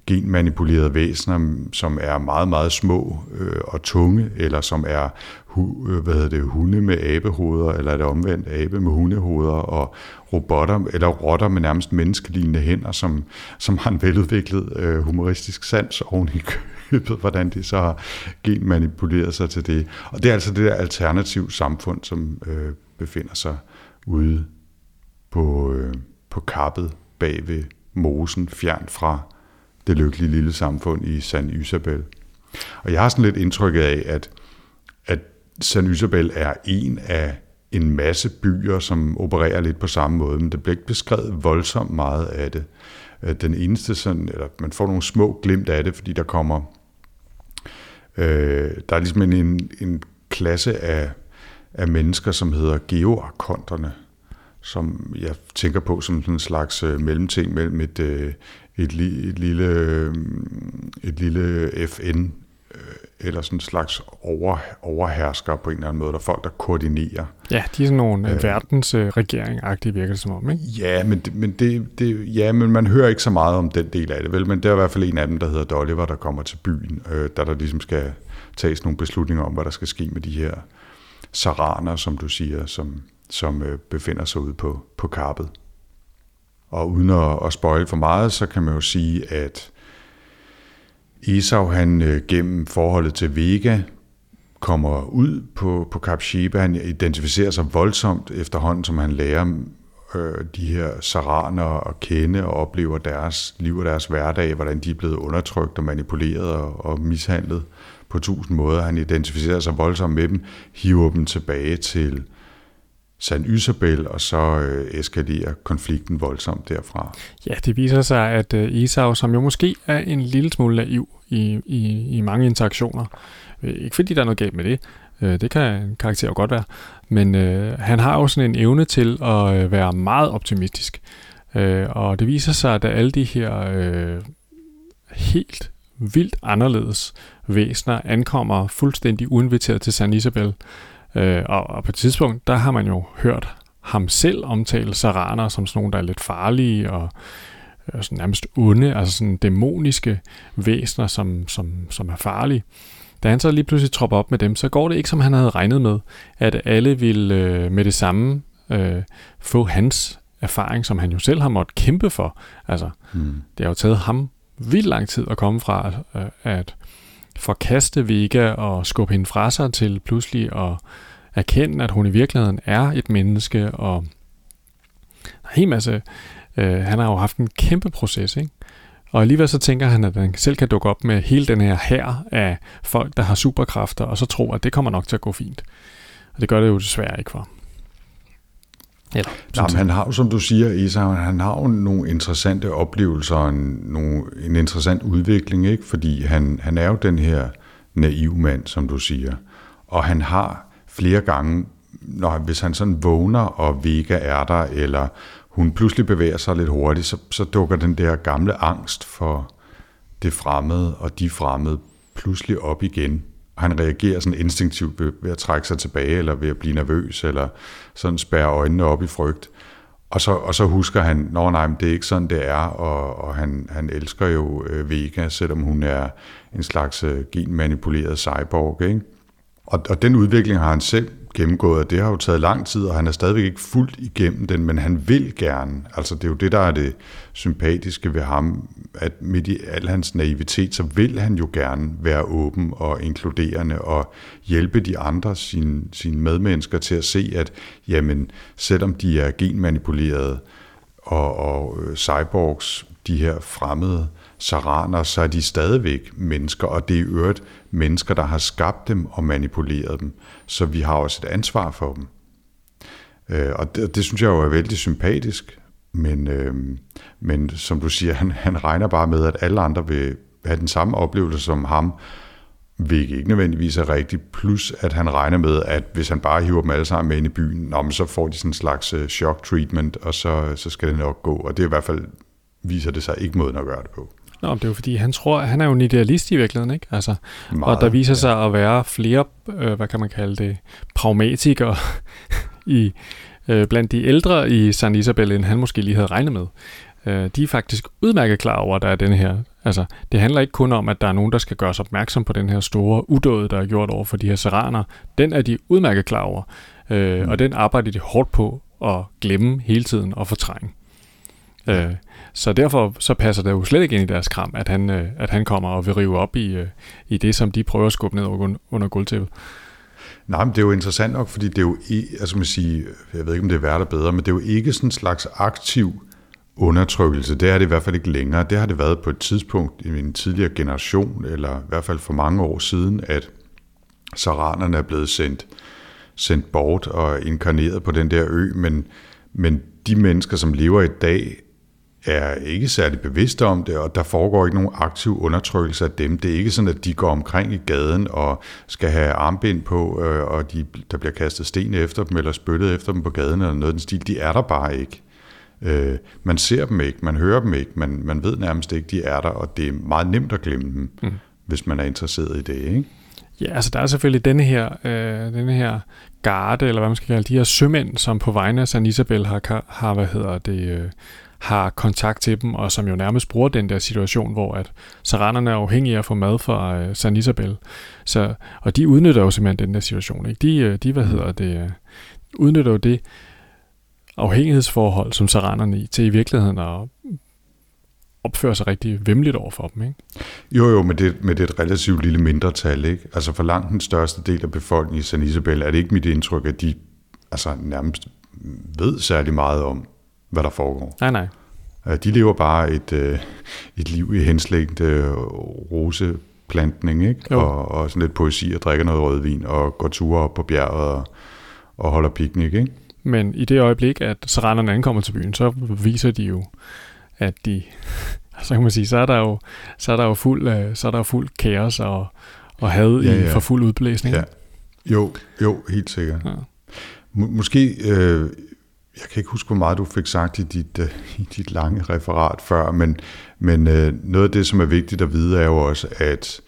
Speaker 1: genmanipulerede væsener, som er meget, meget små øh, og tunge, eller som er hu, øh, hvad hedder det, hunde med abehoveder, eller er det omvendt abe med hundehoveder, og robotter, eller rotter med nærmest menneskelignende hænder, som, som har en veludviklet øh, humoristisk sans oven i købet, hvordan de så har genmanipuleret sig til det. Og det er altså det der alternativ samfund, som øh, befinder sig ude på, øh, på kappet bag ved mosen, fjern fra det lykkelige lille samfund i San Isabel. Og jeg har sådan lidt indtryk af, at, at San Isabel er en af en masse byer, som opererer lidt på samme måde, men det bliver ikke beskrevet voldsomt meget af det. Øh, den eneste sådan, eller man får nogle små glimt af det, fordi der kommer, øh, der er ligesom en, en, en klasse af, af mennesker, som hedder geoarkonterne, som jeg tænker på som sådan en slags øh, mellemting mellem et, øh, et, li, et, lille, øh, et lille FN øh, eller sådan en slags over, overhersker på en eller anden måde, der er folk, der koordinerer.
Speaker 2: Ja, de er sådan nogle øh, verdens øh, regering virker som om, ikke?
Speaker 1: Ja, men, det, men det, det, ja, men man hører ikke så meget om den del af det, vel? Men det er i hvert fald en af dem, der hedder Dolliver, der kommer til byen, øh, der der ligesom skal tages nogle beslutninger om, hvad der skal ske med de her saraner, som du siger, som, som øh, befinder sig ude på, på karpet. Og uden at, at spoil for meget, så kan man jo sige, at Esau han øh, gennem forholdet til Vega kommer ud på, på Kap Sheba. Han identificerer sig voldsomt efterhånden, som han lærer øh, de her saraner at kende og oplever deres liv og deres hverdag, hvordan de er blevet undertrykt og manipuleret og, og mishandlet på tusind måder. Han identificerer sig voldsomt med dem, hiver dem tilbage til San Isabel, og så øh, eskalerer konflikten voldsomt derfra.
Speaker 2: Ja, det viser sig, at øh, Esau, som jo måske er en lille smule naiv i, i, i mange interaktioner, øh, ikke fordi der er noget galt med det, øh, det kan en karakter jo godt være, men øh, han har jo sådan en evne til at øh, være meget optimistisk. Øh, og det viser sig, at alle de her øh, helt vildt anderledes væsner ankommer fuldstændig uinviteret til San Isabel, Øh, og, og på et tidspunkt, der har man jo hørt ham selv omtale saraner som sådan nogle, der er lidt farlige og øh, sådan nærmest onde, altså sådan dæmoniske væsner, som, som, som er farlige. Da han så lige pludselig tropper op med dem, så går det ikke, som han havde regnet med, at alle ville øh, med det samme øh, få hans erfaring, som han jo selv har måttet kæmpe for. Altså, hmm. det har jo taget ham vildt lang tid at komme fra øh, at forkaste Vega og skubbe hende fra sig til pludselig at erkende, at hun i virkeligheden er et menneske, og en hel masse, øh, han har jo haft en kæmpe proces, ikke? Og alligevel så tænker han, at han selv kan dukke op med hele den her her af folk, der har superkræfter, og så tro, at det kommer nok til at gå fint. Og det gør det jo desværre ikke for.
Speaker 1: Eller, Nej, men han har jo, som du siger, Isa, han har jo nogle interessante oplevelser, en, nogle, en interessant udvikling, ikke? fordi han, han er jo den her naiv mand, som du siger. Og han har flere gange, når, hvis han sådan vågner, og Vega er der, eller hun pludselig bevæger sig lidt hurtigt, så, så dukker den der gamle angst for det fremmede og de fremmede pludselig op igen han reagerer sådan instinktivt ved, ved at trække sig tilbage, eller ved at blive nervøs, eller sådan spærre øjnene op i frygt. Og så, og så husker han, nå nej, det er ikke sådan, det er, og, og han, han elsker jo øh, Vega, selvom hun er en slags øh, genmanipuleret cyborg. Ikke? Og, og den udvikling har han selv gennemgået, og det har jo taget lang tid, og han er stadigvæk ikke fuldt igennem den, men han vil gerne. Altså det er jo det, der er det sympatiske ved ham, at midt i al hans naivitet, så vil han jo gerne være åben og inkluderende og hjælpe de andre, sine, sine medmennesker til at se, at jamen, selvom de er genmanipulerede og, og øh, cyborgs, de her fremmede øh, så er de stadigvæk mennesker, og det er i øvrigt mennesker, der har skabt dem og manipuleret dem. Så vi har også et ansvar for dem. Øh, og det, det synes jeg jo er vældig sympatisk, men, øh, men som du siger, han, han regner bare med, at alle andre vil have den samme oplevelse som ham, hvilket ikke nødvendigvis er rigtigt, plus at han regner med, at hvis han bare hiver dem alle sammen med ind i byen, nå, så får de sådan en slags øh, shock treatment, og så, så skal det nok gå. Og det er i hvert fald, viser det sig ikke måden at gøre det på.
Speaker 2: Nå, det er jo fordi, han tror, at han er jo en idealist i virkeligheden, ikke? Altså, Meget, og der viser ja. sig at være flere, øh, hvad kan man kalde det, pragmatikere i, øh, blandt de ældre i San Isabel, end han måske lige havde regnet med. Øh, de er faktisk udmærket klar over, at der er den her. Altså, det handler ikke kun om, at der er nogen, der skal gøres opmærksom på den her store udåd, der er gjort over for de her seraner. Den er de udmærket klar over. Øh, mm. Og den arbejder de hårdt på at glemme hele tiden og fortrænge. Øh, så derfor så passer det jo slet ikke ind i deres kram, at han, øh, at han kommer og vil rive op i, øh, i det, som de prøver at skubbe ned under gulvtæppet.
Speaker 1: Nej, men det er jo interessant nok, fordi det er jo, altså man siger, jeg ved ikke, om det er værd bedre, men det er jo ikke sådan en slags aktiv undertrykkelse. Det er det i hvert fald ikke længere. Det har det været på et tidspunkt i en tidligere generation, eller i hvert fald for mange år siden, at saranerne er blevet sendt, sendt bort og inkarneret på den der ø, men, men de mennesker, som lever i dag, er ikke særlig bevidste om det, og der foregår ikke nogen aktiv undertrykkelse af dem. Det er ikke sådan, at de går omkring i gaden og skal have armbind på, øh, og de, der bliver kastet sten efter dem, eller spyttet efter dem på gaden, eller noget den stil. De er der bare ikke. Øh, man ser dem ikke, man hører dem ikke, man, man ved nærmest ikke, de er der, og det er meget nemt at glemme dem, mm. hvis man er interesseret i det. Ikke?
Speaker 2: Ja, altså der er selvfølgelig denne her, øh, denne her garde, eller hvad man skal kalde de her sømænd, som på vegne af San Isabel har, har hvad hedder det, øh, har kontakt til dem, og som jo nærmest bruger den der situation, hvor at saranerne er afhængige af at få mad fra øh, San Isabel. Så, og de udnytter jo simpelthen den der situation. Ikke? De, øh, de hvad hedder det, øh, udnytter jo det afhængighedsforhold, som saranerne i, til i virkeligheden at opføre sig rigtig vemmeligt over for dem, ikke?
Speaker 1: Jo, jo, men det, med det et relativt lille mindretal, ikke? Altså for langt den største del af befolkningen i San Isabel, er det ikke mit indtryk, at de altså nærmest ved særlig meget om, hvad der foregår.
Speaker 2: Nej, nej.
Speaker 1: De lever bare et, øh, et liv i henslægt roseplantning, ikke? Og, og sådan lidt poesi og drikker noget rødvin og går ture op på bjerget og, og holder piknik, ikke?
Speaker 2: Men i det øjeblik, at saranerne ankommer til byen, så viser de jo, at de, så kan man sige, så er der jo, så er der jo fuld, øh, så er der jo fuld kaos og, og had ja, ja. i for fuld udblæsning. Ja.
Speaker 1: Jo, jo, helt sikkert. Ja. Må, måske, øh, jeg kan ikke huske, hvor meget du fik sagt i dit, uh, i dit lange referat før, men, men uh, noget af det, som er vigtigt at vide, er jo også, at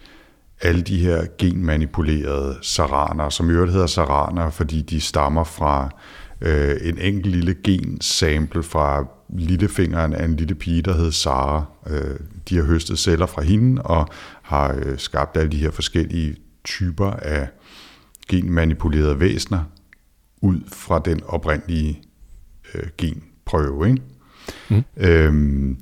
Speaker 1: alle de her genmanipulerede saraner, som i øvrigt hedder saraner, fordi de stammer fra uh, en enkelt lille gensample fra lillefingeren af en lille pige, der hed Sara. Uh, de har høstet celler fra hende og har uh, skabt alle de her forskellige typer af genmanipulerede væsener ud fra den oprindelige øh, genprøve. Ikke? Mm. Øhm,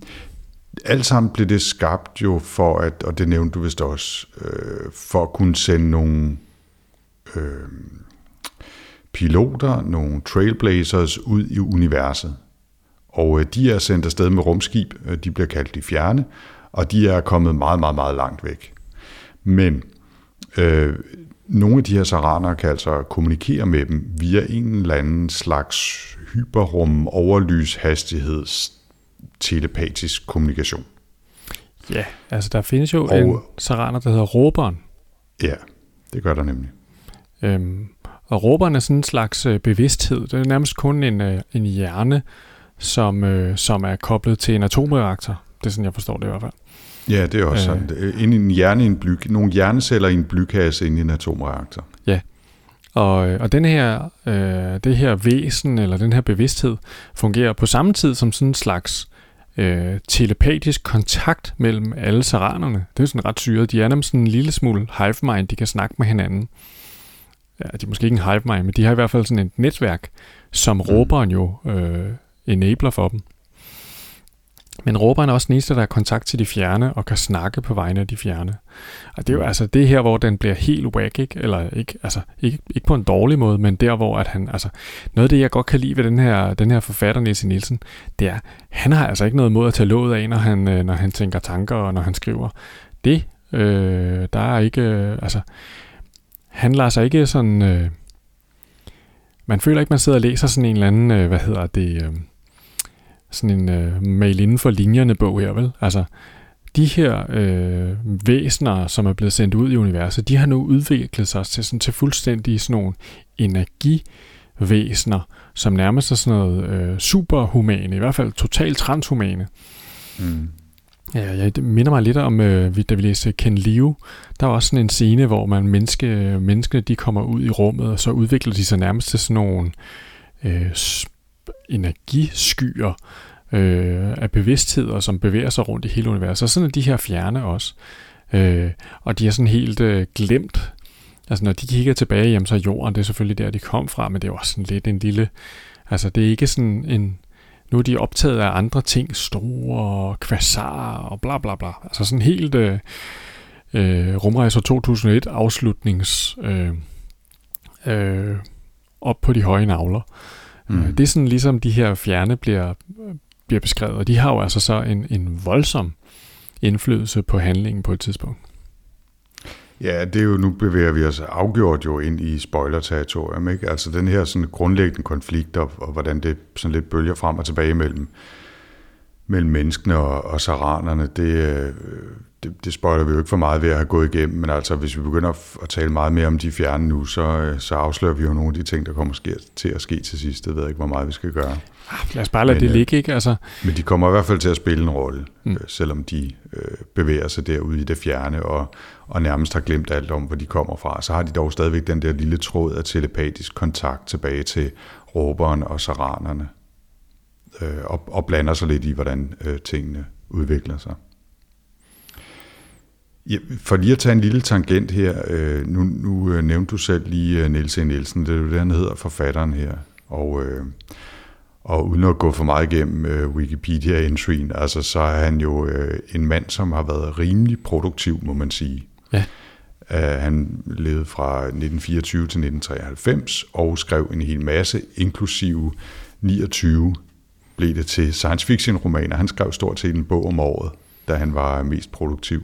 Speaker 1: alt sammen blev det skabt jo for at, og det nævnte du vist også, øh, for at kunne sende nogle øh, piloter, nogle trailblazers ud i universet. Og øh, de er sendt afsted med rumskib, øh, de bliver kaldt de fjerne, og de er kommet meget, meget, meget langt væk. Men øh, nogle af de her saraner kan altså kommunikere med dem via en eller anden slags hyperrum, overlyshastigheds, telepatisk kommunikation.
Speaker 2: Ja, altså der findes jo og, en saraner, der hedder råberen.
Speaker 1: Ja, det gør der nemlig.
Speaker 2: Øhm, og råberen er sådan en slags øh, bevidsthed. Det er nærmest kun en, øh, en hjerne, som, øh, som er koblet til en atomreaktor. Det er sådan, jeg forstår det i hvert fald.
Speaker 1: Ja, det er også øh, sådan. En, en hjerne i en bly, nogle hjerneceller i en blykasse inde i en atomreaktor.
Speaker 2: Og, og den her, øh, det her væsen, eller den her bevidsthed, fungerer på samme tid som sådan en slags øh, telepatisk kontakt mellem alle saranerne. Det er sådan ret syret. De er nemlig sådan en lille smule hive mind, de kan snakke med hinanden. Ja, de er måske ikke en hive mind, men de har i hvert fald sådan et netværk, som mm. råberen jo øh, enabler for dem. Men råberen er også den eneste, der har kontakt til de fjerne og kan snakke på vegne af de fjerne. Og det er jo altså det her, hvor den bliver helt whack, ikke? eller ikke, altså, ikke, ikke på en dårlig måde, men der, hvor at han, altså, noget af det, jeg godt kan lide ved den her, den her forfatter, Nielsen Nielsen, det er, han har altså ikke noget mod at tage låget af, når han, øh, når han tænker tanker og når han skriver. Det, øh, der er ikke, øh, altså, han lader sig ikke sådan, øh, man føler ikke, man sidder og læser sådan en eller anden, øh, hvad hedder det, øh, sådan en øh, mail inden for linjerne bog her, vel? Altså, de her øh, væsener, som er blevet sendt ud i universet, de har nu udviklet sig til, sådan, til fuldstændig sådan nogle energivæsener, som nærmest er sådan noget øh, superhumane, i hvert fald totalt transhumane. Mm. Ja, jeg minder mig lidt om, øh, da vi læste Ken Liu, der var også sådan en scene, hvor man menneske, menneskene de kommer ud i rummet, og så udvikler de sig nærmest til sådan nogle øh, energiskyer øh, af bevidstheder, som bevæger sig rundt i hele universet. Og sådan er de her fjerne også. Øh, og de er sådan helt øh, glemt. Altså når de kigger tilbage, jamen så er jorden, det er selvfølgelig der, de kom fra, men det er også sådan lidt en lille... Altså det er ikke sådan en... Nu er de optaget af andre ting, store kvasarer og bla bla bla. Altså sådan helt øh, øh, rumrejser 2001 afslutnings... Øh, øh, op på de høje navler. Mm. Det er sådan ligesom de her fjerne bliver, bliver beskrevet, og de har jo altså så en, en voldsom indflydelse på handlingen på et tidspunkt.
Speaker 1: Ja, det er jo, nu bevæger vi os afgjort jo ind i spoiler-territorium, ikke? Altså den her sådan grundlæggende konflikt, og, og hvordan det sådan lidt bølger frem og tilbage mellem mellem menneskene og, og saranerne, det, øh, det, det spoiler vi jo ikke for meget ved at have gået igennem, men altså hvis vi begynder at tale meget mere om de fjerne nu, så, øh, så afslører vi jo nogle af de ting, der kommer til at ske til sidst. Det ved jeg ikke, hvor meget vi skal gøre.
Speaker 2: Ah, lad os bare lade men, det øh, ligge, ikke? Altså...
Speaker 1: Men de kommer i hvert fald til at spille en rolle, mm. øh, selvom de øh, bevæger sig derude i det fjerne og, og nærmest har glemt alt om, hvor de kommer fra. Så har de dog stadigvæk den der lille tråd af telepatisk kontakt tilbage til råberen og saranerne, øh, og, og blander sig lidt i, hvordan øh, tingene udvikler sig. Ja, for lige at tage en lille tangent her, øh, nu, nu øh, nævnte du selv lige øh, Niels E. Nielsen, det er jo det, han hedder, forfatteren her, og, øh, og uden at gå for meget igennem øh, Wikipedia-entryen, altså så er han jo øh, en mand, som har været rimelig produktiv, må man sige. Ja. Uh, han levede fra 1924 til 1993 og skrev en hel masse, inklusive 29 blev det til science fiction romaner. Han skrev stort set en bog om året, da han var mest produktiv.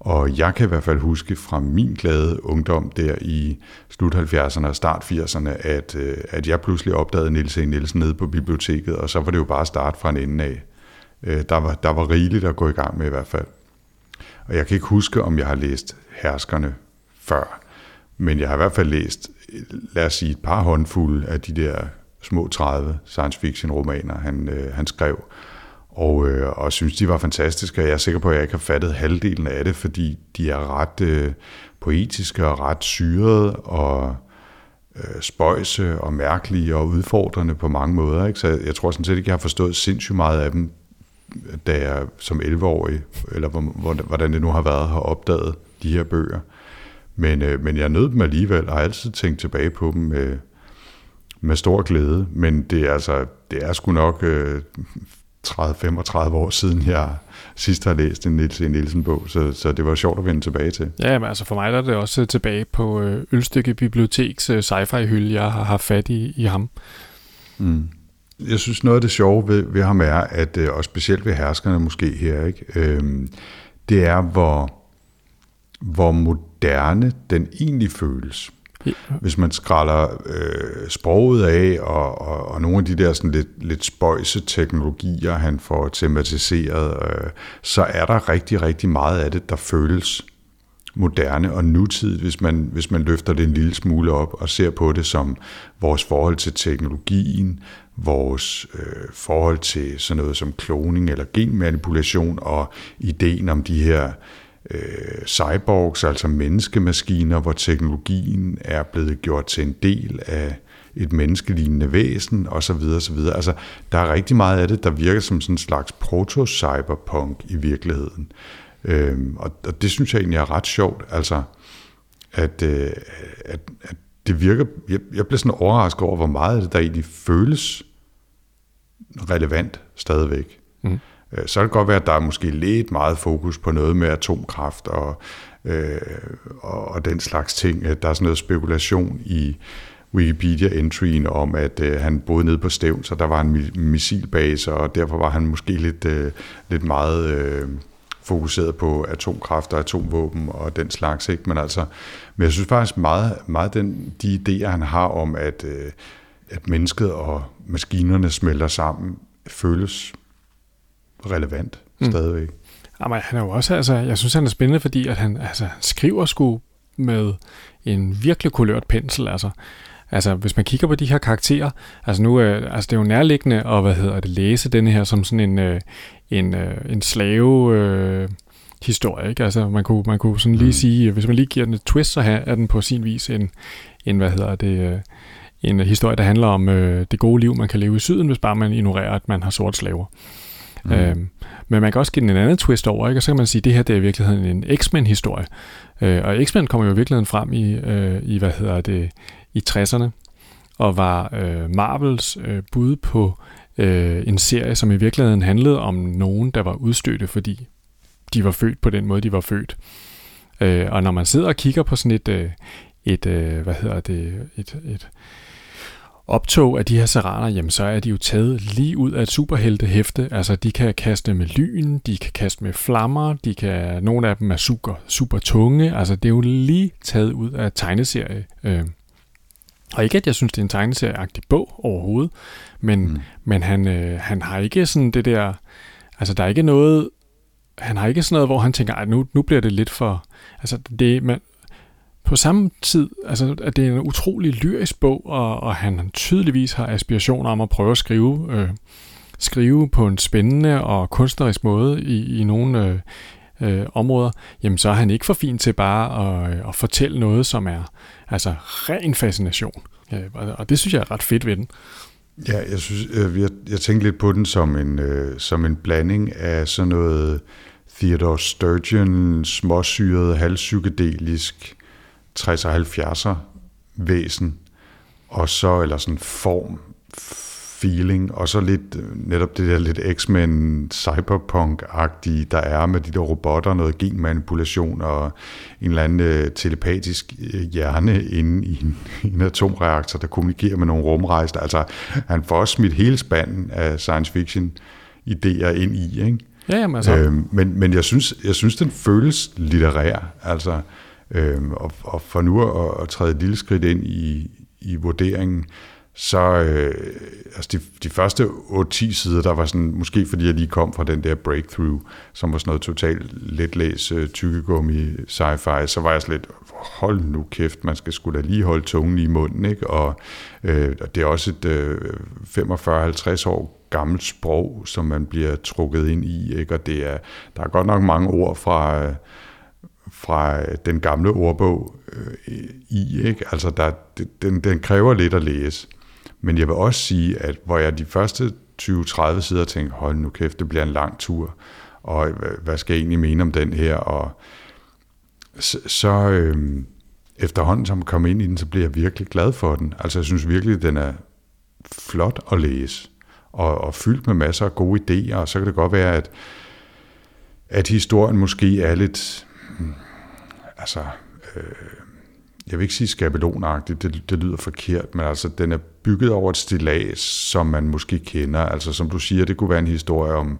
Speaker 1: Og jeg kan i hvert fald huske fra min glade ungdom der i slut 70'erne og start 80'erne, at, øh, at jeg pludselig opdagede Niels E. Nielsen nede på biblioteket, og så var det jo bare at starte fra en ende af. Øh, der var, der var rigeligt at gå i gang med i hvert fald. Og jeg kan ikke huske, om jeg har læst Herskerne før, men jeg har i hvert fald læst, lad os sige, et par håndfulde af de der små 30 science fiction romaner, han, øh, han skrev og, øh, og synes, de var fantastiske. Jeg er sikker på, at jeg ikke har fattet halvdelen af det, fordi de er ret øh, poetiske og ret syrede og øh, spøjse og mærkelige og udfordrende på mange måder. Ikke? Så jeg, jeg tror sådan set ikke, jeg har forstået sindssygt meget af dem, da jeg som 11-årig, eller hvordan det nu har været, har opdaget de her bøger. Men, øh, men jeg nød dem alligevel, og har altid tænkt tilbage på dem med, med stor glæde. Men det er altså, det er sgu nok øh, 30-35 år siden, jeg sidst har læst en Niels E. Nielsen-bog, så, så det var sjovt at vende tilbage til.
Speaker 2: Ja, men altså for mig er det også tilbage på øh, Ølstykke Biblioteks øh, sci-fi-hylde, jeg har haft fat i, i ham.
Speaker 1: Mm. Jeg synes, noget af det sjove ved, ved ham er, at, øh, og specielt ved herskerne måske her, ikke, øh, det er, hvor, hvor moderne den egentlig føles. Ja. Hvis man skræller øh, sproget af, og, og, og nogle af de der sådan lidt, lidt spøjse teknologier, han får tematiseret, øh, så er der rigtig, rigtig meget af det, der føles moderne og nutidigt, hvis man, hvis man løfter det en lille smule op og ser på det som vores forhold til teknologien, vores øh, forhold til sådan noget som kloning eller genmanipulation og ideen om de her øh, cyborgs, altså menneskemaskiner, hvor teknologien er blevet gjort til en del af et menneskelignende væsen osv. osv. Altså, der er rigtig meget af det, der virker som sådan en slags proto-cyberpunk i virkeligheden. Øh, og, og det synes jeg egentlig er ret sjovt, altså, at, øh, at, at det virker, jeg, jeg bliver sådan overrasket over, hvor meget af det, der egentlig føles relevant stadigvæk. Mm. Øh, så kan det godt være, at der er måske lidt meget fokus på noget med atomkraft og, øh, og, og den slags ting. Øh, der er sådan noget spekulation i Wikipedia-entryen om, at øh, han boede nede på Stævn, så der var en missilbase, og derfor var han måske lidt, øh, lidt meget øh, fokuseret på atomkraft og atomvåben og den slags. Ikke? Men, altså, men jeg synes faktisk meget, meget den, de idéer, han har om, at, øh, at mennesket og maskinerne smelter sammen, føles relevant mm. stadigvæk.
Speaker 2: Jamen, han er jo også, altså, jeg synes, han er spændende, fordi at han altså, skriver sgu med en virkelig kulørt pensel, altså. Altså, hvis man kigger på de her karakterer, altså nu, øh, altså det er jo nærliggende at, hvad hedder det, læse denne her som sådan en, øh, en, øh, en slave øh, historie, ikke? Altså, man kunne, man kunne sådan lige mm. sige, hvis man lige giver den et twist, så er den på sin vis en, en hvad hedder det, øh, en historie, der handler om øh, det gode liv, man kan leve i syden, hvis bare man ignorerer, at man har sort slaver. Mm. Øhm, men man kan også give den en anden twist over, ikke? og så kan man sige, at det her det er i virkeligheden en X-Men-historie. Øh, og X-Men kommer jo i virkeligheden frem i, øh, i hvad hedder det, i 60'erne, og var øh, Marvels øh, bud på øh, en serie, som i virkeligheden handlede om nogen, der var udstødte, fordi de var født på den måde, de var født. Øh, og når man sidder og kigger på sådan et, øh, et øh, hvad hedder det, et, et, optog af de her seraner, jamen så er de jo taget lige ud af et superheltehæfte. Altså de kan kaste med lyn, de kan kaste med flammer, de kan, nogle af dem er super, super tunge. Altså det er jo lige taget ud af tegneserie. Øh. Og ikke at jeg synes, det er en tegneserieagtig bog overhovedet, men, mm. men han, øh, han har ikke sådan det der altså der er ikke noget, han har ikke sådan noget, hvor han tænker, at nu, nu bliver det lidt for, altså det, man, på samme tid, altså at det er en utrolig lyrisk bog, og, og han tydeligvis har aspirationer om at prøve at skrive, øh, skrive på en spændende og kunstnerisk måde i, i nogle øh, øh, områder, jamen så er han ikke for fin til bare at, øh, at fortælle noget, som er altså ren fascination. Øh, ja, og det synes jeg er ret fedt ved den.
Speaker 1: Ja, jeg synes, øh, jeg, jeg tænkte lidt på den som en, øh, som en blanding af sådan noget Theodore Sturgeon, småsyret, halvpsykedelisk 60'er 70'er væsen, og så, eller sådan form, feeling, og så lidt netop det der lidt X-Men cyberpunk-agtige, der er med de der robotter, noget genmanipulation og en eller anden uh, telepatisk øh, hjerne inde i en, en atomreaktor, der kommunikerer med nogle rumrejser. Altså, han får også smidt hele spanden af science fiction idéer ind i, ikke?
Speaker 2: Ja, jamen altså.
Speaker 1: Øhm, men, men jeg synes, jeg synes, den føles litterær, altså, øhm, og, og for nu at, at træde et lille skridt ind i, i vurderingen, så øh, altså de, de første 8-10 sider, der var sådan, måske fordi jeg lige kom fra den der breakthrough, som var sådan noget totalt letlæs, øh, tykkegummi, sci-fi, så var jeg sådan lidt, hold nu kæft, man skal skulle da lige holde tungen i munden, ikke? Og øh, det er også et øh, 45-50 år gammelt sprog, som man bliver trukket ind i, ikke? Og det er, der er godt nok mange ord fra... Øh, fra den gamle ordbog øh, i, ikke? Altså, der, den, den kræver lidt at læse. Men jeg vil også sige, at hvor jeg de første 20-30 sider tænkte, hold nu kæft, det bliver en lang tur, og hvad skal jeg egentlig mene om den her? Og så, så øh, efterhånden, som jeg kom ind i den, så bliver jeg virkelig glad for den. Altså jeg synes virkelig, den er flot at læse, og, og fyldt med masser af gode idéer, og så kan det godt være, at, at historien måske er lidt, hmm, altså, øh, jeg vil ikke sige skabelonagtigt, det, det lyder forkert, men altså den er bygget over et stilas, som man måske kender. Altså som du siger, det kunne være en historie om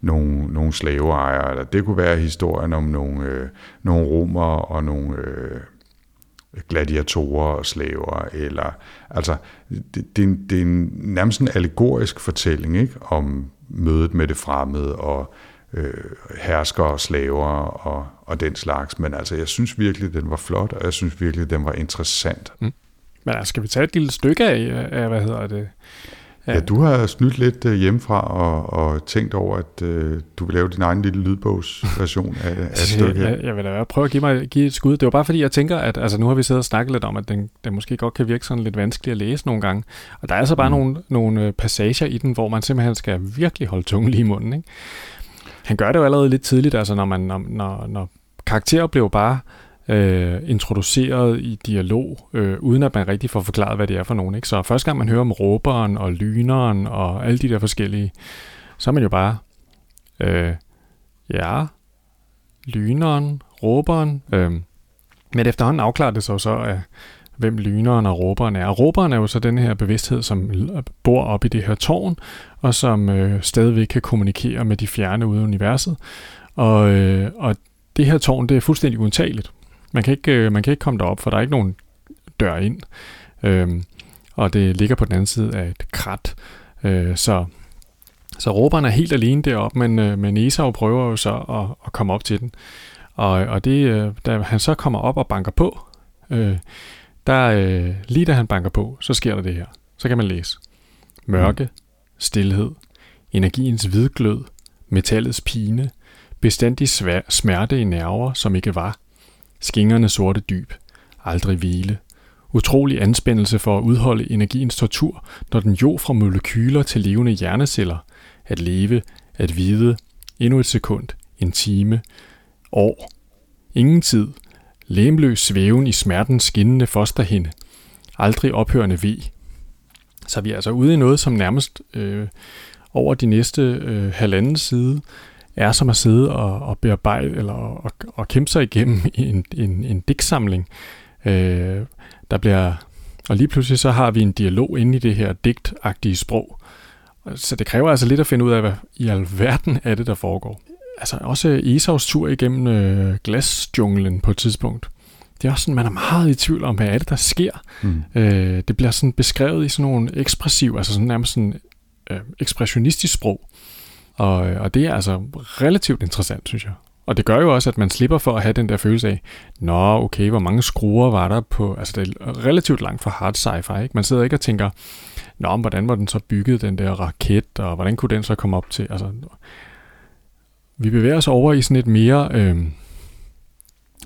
Speaker 1: nogle, nogle slaveejere, eller det kunne være historien om nogle, øh, nogle romer og nogle øh, gladiatorer og slaver, eller altså det, det, er en, det er en nærmest en allegorisk fortælling ikke? om mødet med det fremmede og øh, hersker og slaver og, og den slags. Men altså, jeg synes virkelig, den var flot, og jeg synes virkelig, den var interessant. Mm.
Speaker 2: Men altså, skal vi tage et lille stykke af, af hvad hedder det?
Speaker 1: Ja, ja du har snydt lidt øh, hjemmefra og, og tænkt over, at øh, du vil lave din egen lille lydbogsversion af, af et stykke
Speaker 2: Jeg, jeg vil da prøve at give, mig, give et skud. Det var bare fordi, jeg tænker, at altså, nu har vi siddet og snakket lidt om, at den, den måske godt kan virke sådan lidt vanskelig at læse nogle gange. Og der er altså bare mm. nogle, nogle øh, passager i den, hvor man simpelthen skal virkelig holde tungen lige i munden. Ikke? Han gør det jo allerede lidt tidligt, altså når, man, når, når, når karakterer bliver bare øh, introduceret i dialog, øh, uden at man rigtig får forklaret, hvad det er for nogen. Ikke? Så første gang man hører om råberen og lyneren og alle de der forskellige, så er man jo bare, øh, ja, lyneren, råberen. Øh, men efterhånden afklarer det sig jo så, at hvem lyneren og råberen er. Og råberen er jo så den her bevidsthed, som bor op i det her tårn, og som øh, stadigvæk kan kommunikere med de fjerne ude i universet. Og, øh, og det her tårn, det er fuldstændig undtageligt. Man kan ikke, øh, man kan ikke komme derop, for der er ikke nogen dør ind. Øhm, og det ligger på den anden side af et krat. Øh, så, så råberen er helt alene deroppe, men, øh, men Esau prøver jo så at, at komme op til den. Og, og det, øh, da han så kommer op og banker på, øh, der, øh, lige da han banker på, så sker der det her. Så kan man læse. Mørke, stillhed, energiens hvidglød, metallets pine, bestandig svær, smerte i nerver, som ikke var, skingerne sorte dyb, aldrig hvile, utrolig anspændelse for at udholde energiens tortur, når den jo fra molekyler til levende hjerneceller, at leve, at vide, endnu et sekund, en time, år, ingen tid, læmløs svæven i smertens skinnende fosterhinde, aldrig ophørende ved. Så vi er altså ude i noget, som nærmest øh, over de næste øh, halvanden side er som at sidde og, og bearbejde eller og, og kæmpe sig igennem en, en, en digtsamling. Øh, der bliver, og lige pludselig så har vi en dialog inde i det her digtagtige sprog. Så det kræver altså lidt at finde ud af, hvad i alverden er det, der foregår altså også Esaus tur igennem øh, glasjunglen på et tidspunkt. Det er også sådan, man er meget i tvivl om, hvad er det, der sker. Mm. Øh, det bliver sådan beskrevet i sådan nogle ekspressiv, altså sådan nærmest sådan øh, ekspressionistisk sprog. Og, og det er altså relativt interessant, synes jeg. Og det gør jo også, at man slipper for at have den der følelse af, nå okay, hvor mange skruer var der på, altså det er relativt langt fra hard sci-fi, ikke? Man sidder ikke og tænker, nå, hvordan var den så bygget, den der raket, og hvordan kunne den så komme op til, altså vi bevæger os over i sådan et mere, øh,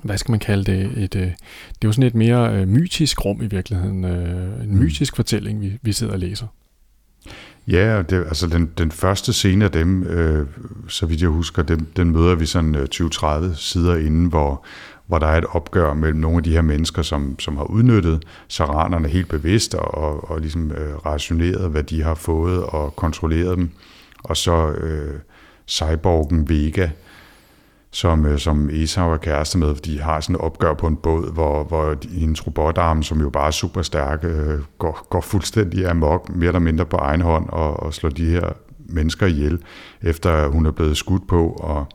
Speaker 2: hvad skal man kalde det, et, øh, det er jo sådan et mere øh, mytisk rum i virkeligheden, øh, en mm. mytisk fortælling, vi, vi sidder og læser.
Speaker 1: Ja, det, altså den, den første scene af dem, øh, så vidt jeg husker, den, den møder vi sådan øh, 20-30 sider inden, hvor, hvor der er et opgør mellem nogle af de her mennesker, som, som har udnyttet saranerne helt bevidst og, og, og ligesom øh, rationeret, hvad de har fået og kontrolleret dem. Og så øh, cyborgen Vega, som, øh, som Esau er kæreste med, fordi de har sådan et opgør på en båd, hvor, hvor hendes robotarm, som jo bare er super stærke, øh, går, går fuldstændig amok, mere eller mindre på egen hånd, og, og slår de her mennesker ihjel, efter hun er blevet skudt på, og,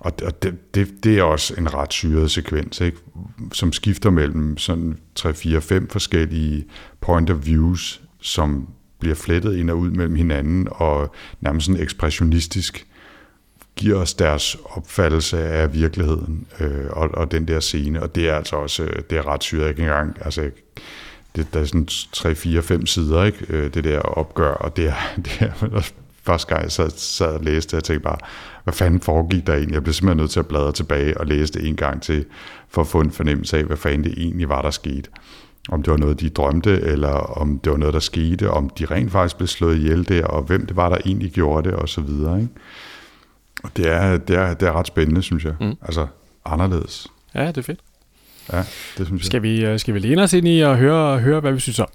Speaker 1: og det, det, det er også en ret syret sekvens, ikke? som skifter mellem sådan 3-4-5 forskellige point of views, som bliver flettet ind og ud mellem hinanden, og nærmest sådan ekspressionistisk giver os deres opfattelse af virkeligheden øh, og, og den der scene, og det er altså også øh, det er ret syret, ikke engang, altså det, der er sådan 3-4-5 sider, ikke? Øh, det der opgør, og det er, det er første gang jeg sad, sad og læste, jeg tænkte bare, hvad fanden foregik der egentlig? Jeg blev simpelthen nødt til at bladre tilbage og læse det en gang til, for at få en fornemmelse af, hvad fanden det egentlig var, der skete. Om det var noget, de drømte, eller om det var noget, der skete, om de rent faktisk blev slået ihjel der, og hvem det var, der egentlig gjorde det, og så videre. Ikke? Det er, det, er, det er ret spændende, synes jeg. Mm. Altså anderledes.
Speaker 2: Ja, det er fedt.
Speaker 1: Ja, det synes jeg.
Speaker 2: Skal vi, øh, skal vi læne os ind i og høre, høre hvad vi synes om?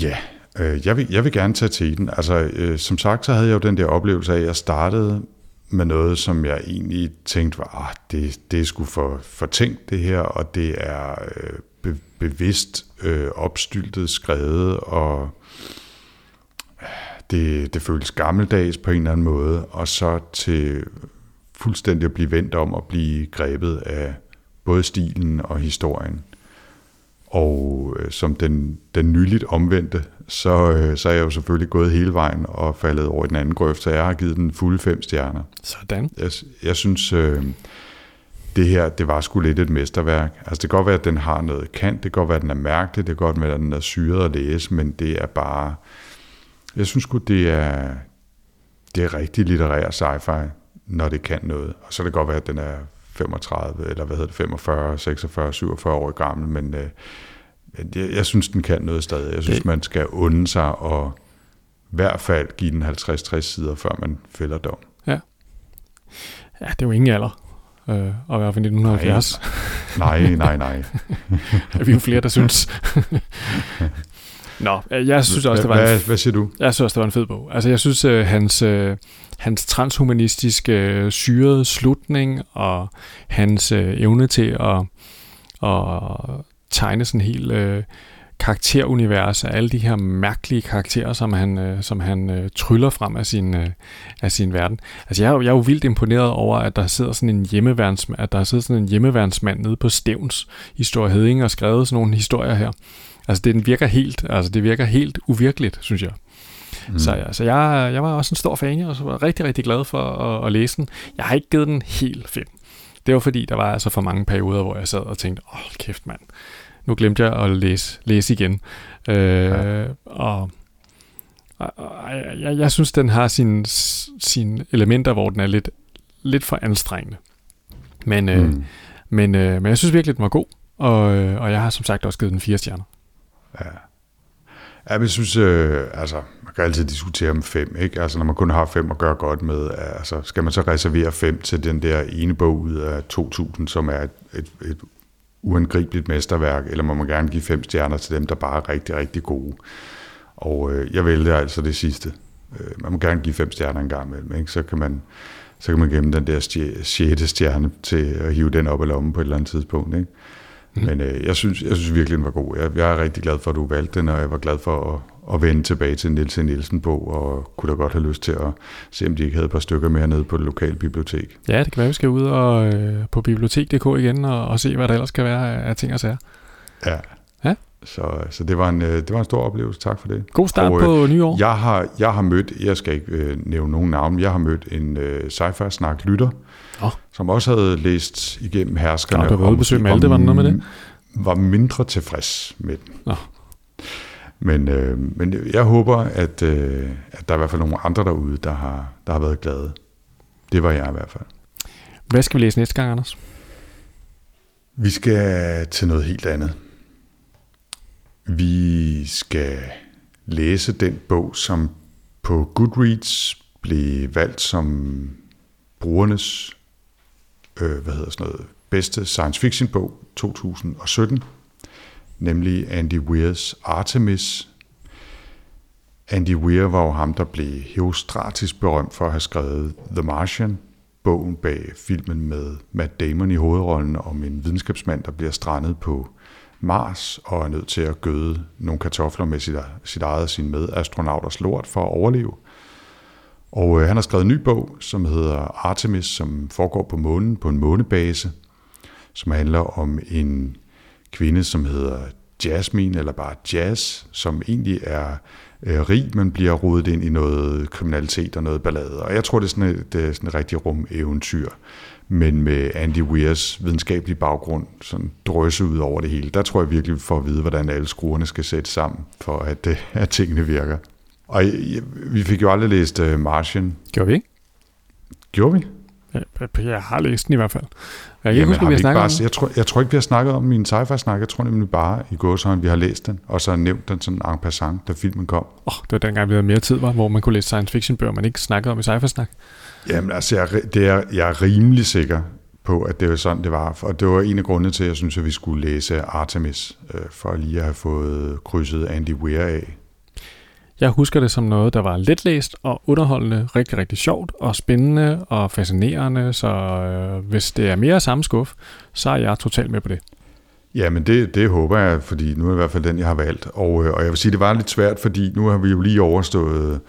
Speaker 1: Ja, øh, jeg, vil, jeg vil gerne tage til den. Altså, øh, som sagt, så havde jeg jo den der oplevelse af, at jeg startede med noget, som jeg egentlig tænkte var, ah, det, det er sgu for, for tænkt det her, og det er øh, be, bevidst øh, opstyltet skrevet, og det, det føles gammeldags på en eller anden måde, og så til fuldstændig at blive vendt om og blive grebet af både stilen og historien. Og øh, som den, den nyligt omvendte, så, øh, så er jeg jo selvfølgelig gået hele vejen og faldet over i den anden grøft, så jeg har givet den fulde fem stjerner.
Speaker 2: Sådan.
Speaker 1: Jeg, jeg synes, øh, det her, det var sgu lidt et mesterværk. Altså det kan godt være, at den har noget kant, det kan godt være, at den er mærkelig, det kan godt være, at den er syret at læse, men det er bare, jeg synes sgu, det er, det er rigtig litterær sci-fi, når det kan noget. Og så kan det godt være, at den er 35, eller hvad hedder det, 45, 46, 47 år gammel, men øh, jeg, jeg synes, den kan noget stadig. Jeg synes, det. man skal unde sig og i hvert fald give den 50-60 sider, før man fælder dom.
Speaker 2: Ja. Ja, det er jo ingen alder øh, at være fra 1970.
Speaker 1: Nej, nej, nej. nej.
Speaker 2: vi er jo flere, der synes. Nå, jeg synes også, det var
Speaker 1: hvad, en, hvad siger du?
Speaker 2: Jeg synes også, det var en fed bog. Altså, jeg synes, uh, hans, uh, hans transhumanistiske uh, syrede slutning og hans evne til at, at tegne sådan en helt uh, karakterunivers af alle de her mærkelige karakterer, som han, som han tryller frem af sin, af sin verden. Altså, jeg er, jeg er jo vildt imponeret over, at der sidder sådan en hjemmeværnsmand, at der sidder sådan en hjemmeværnsmand nede på Stævns historie Heding og skrevet sådan nogle historier her. Altså det virker helt, altså det virker helt uvirkeligt, synes jeg. Mm. Så altså, jeg, jeg var også en stor fan, og var rigtig, rigtig glad for at, at læse den. Jeg har ikke givet den helt fem. Det var fordi, der var altså for mange perioder, hvor jeg sad og tænkte, åh oh, kæft mand, nu glemte jeg at læse, læse igen. Øh, ja. Og, og jeg, jeg synes, den har sine sin elementer, hvor den er lidt, lidt for anstrengende. Men, øh, mm. øh, men, øh, men jeg synes virkelig, den var god, og, øh, og jeg har som sagt også givet den fire stjerner.
Speaker 1: Ja. Ja, jeg synes, øh, altså, man kan altid diskutere om fem, ikke? Altså, når man kun har fem at gøre godt med, altså, skal man så reservere fem til den der ene bog ud af 2000, som er et, et, et uangribeligt mesterværk, eller må man gerne give fem stjerner til dem, der bare er rigtig, rigtig gode? Og øh, jeg vælger altså det sidste. Øh, man må gerne give fem stjerner en gang imellem, ikke? Så kan man, så kan man gemme den der sjette stjerne til at hive den op af lommen på et eller andet tidspunkt, ikke? Mm. Men øh, jeg, synes, jeg synes virkelig, den var god. Jeg, jeg er rigtig glad for, at du valgte den, og jeg var glad for at, at vende tilbage til Niels Nielsen på, og kunne da godt have lyst til at se, om de ikke havde et par stykker mere nede på det lokale bibliotek.
Speaker 2: Ja, det kan være, vi skal ud og, øh, på bibliotek.dk igen og, og se, hvad der ellers kan være af ting og sager.
Speaker 1: Ja.
Speaker 2: Ja,
Speaker 1: Så, så det, var en, øh, det var en stor oplevelse. Tak for det.
Speaker 2: God start
Speaker 1: Og,
Speaker 2: på nyår.
Speaker 1: Jeg har, jeg har mødt, jeg skal ikke øh, nævne nogen navn, jeg har mødt en øh, sci-fi snak
Speaker 2: Åh.
Speaker 1: som også havde læst igennem herskerne.
Speaker 2: Nå, du besøge
Speaker 1: måske
Speaker 2: Malte, var noget med det?
Speaker 1: Var mindre tilfreds med den.
Speaker 2: Nå.
Speaker 1: Men, øh, men jeg håber, at, øh, at der er i hvert fald nogle andre derude, der har, der har været glade. Det var jeg i hvert fald.
Speaker 2: Hvad skal vi læse næste gang, Anders?
Speaker 1: Vi skal til noget helt andet. Vi skal læse den bog, som på Goodreads blev valgt som brugernes øh, hvad hedder sådan noget, bedste science fiction bog 2017, nemlig Andy Weirs Artemis. Andy Weir var jo ham, der blev herostratisk berømt for at have skrevet The Martian, bogen bag filmen med Matt Damon i hovedrollen om en videnskabsmand, der bliver strandet på Mars og er nødt til at gøde nogle kartofler med sit, sit eget og sin medastronauters lort for at overleve. Og øh, han har skrevet en ny bog, som hedder Artemis, som foregår på månen, på en månebase, som handler om en kvinde, som hedder Jasmine, eller bare Jazz, som egentlig er øh, rig, men bliver rodet ind i noget kriminalitet og noget ballade. Og jeg tror, det er sådan et, det er sådan et rigtig rum eventyr, men med Andy Weirs videnskabelige baggrund sådan drøse ud over det hele. Der tror jeg virkelig, vi får at vide, hvordan alle skruerne skal sættes sammen, for at, øh, at tingene virker. Og vi fik jo aldrig læst uh, Martian.
Speaker 2: Gjorde vi ikke?
Speaker 1: Gjorde vi?
Speaker 2: Jeg, har læst den i hvert fald. Jeg
Speaker 1: Jamen,
Speaker 2: huske,
Speaker 1: har
Speaker 2: vi har
Speaker 1: bare,
Speaker 2: om den.
Speaker 1: jeg, tror, jeg tror ikke, vi har snakket om min sci-fi-snak. Jeg tror nemlig bare i gåsøjne, vi har læst den, og så nævnt den sådan en passant, da filmen kom.
Speaker 2: Åh, oh, det var dengang, vi havde mere tid, var, hvor man kunne læse science fiction bøger, man ikke snakkede om i sci snak
Speaker 1: Jamen altså, jeg, er det er, jeg er rimelig sikker på, at det var sådan, det var. Og det var en af grundene til, at jeg synes, at vi skulle læse Artemis, øh, for lige at have fået krydset Andy Weir af.
Speaker 2: Jeg husker det som noget, der var letlæst og underholdende, rigtig, rigtig sjovt og spændende og fascinerende, så øh, hvis det er mere samme skuff, så er jeg totalt med på det.
Speaker 1: Ja, men det, det håber jeg, fordi nu er det i hvert fald den, jeg har valgt. Og, øh, og jeg vil sige, det var lidt svært, fordi nu har vi jo lige overstået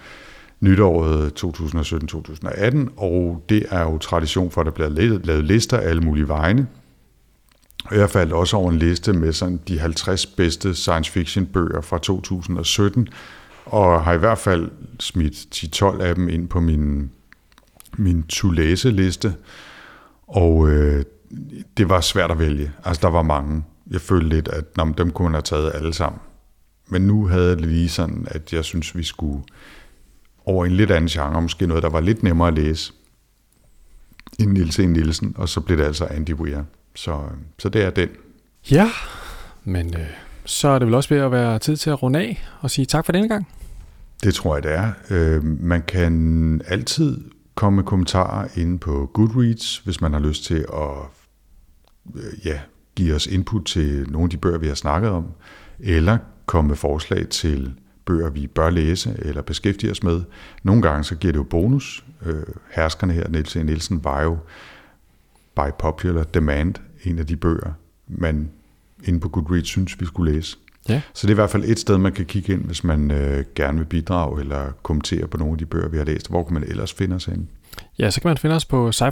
Speaker 1: nytåret 2017-2018, og det er jo tradition for, at der bliver lavet lister af alle mulige vegne. Og jeg faldt også over en liste med sådan de 50 bedste science fiction bøger fra 2017, og har i hvert fald smidt 10-12 af dem ind på min, min to-læse-liste. Og øh, det var svært at vælge. Altså, der var mange. Jeg følte lidt, at nå, dem kunne man have taget alle sammen. Men nu havde det lige sådan, at jeg synes, vi skulle over i en lidt anden genre, måske noget, der var lidt nemmere at læse, end Niels E. Nielsen, og så blev det altså Andy Weir. Så, øh, så det er den.
Speaker 2: Ja, men øh, så er det vel også ved at være tid til at runde af og sige tak for denne gang.
Speaker 1: Det tror jeg, det er. Øh, man kan altid komme med kommentarer inde på Goodreads, hvis man har lyst til at øh, ja, give os input til nogle af de bøger, vi har snakket om, eller komme med forslag til bøger, vi bør læse eller beskæftige os med. Nogle gange så giver det jo bonus. Øh, herskerne her, Niels E. Nielsen, var jo by popular demand en af de bøger, man inde på Goodreads synes, vi skulle læse.
Speaker 2: Ja.
Speaker 1: Så det er i hvert fald et sted, man kan kigge ind, hvis man øh, gerne vil bidrage eller kommentere på nogle af de bøger, vi har læst. Hvor kan man ellers finde os henne?
Speaker 2: Ja, så kan man finde os på sci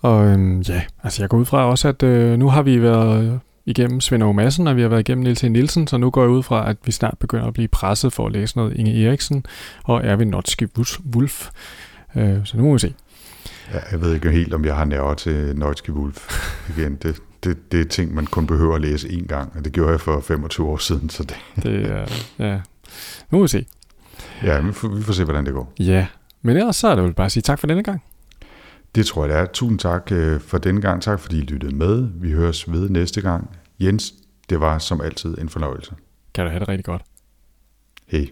Speaker 2: Og øhm, ja, altså jeg går ud fra også, at øh, nu har vi været igennem Svend Aage Madsen, og vi har været igennem Niels. Nielsen, så nu går jeg ud fra, at vi snart begynder at blive presset for at læse noget Inge Eriksen og Erwin Notske Wulf. Øh, så nu må vi se.
Speaker 1: Ja, jeg ved ikke helt, om jeg har nerver til Neutske Wolf igen. Det, det, det er ting, man kun behøver at læse én gang, og det gjorde jeg for 25 år siden. Så det,
Speaker 2: Det er, ja, nu må vi se.
Speaker 1: ja, vi får, vi får se, hvordan det går.
Speaker 2: Ja, men ellers så er det vel bare at sige tak for denne gang.
Speaker 1: Det tror jeg, det er. Tusind tak øh, for denne gang. Tak, fordi I lyttede med. Vi høres ved næste gang. Jens, det var som altid en fornøjelse.
Speaker 2: Kan du have det rigtig godt.
Speaker 1: Hej.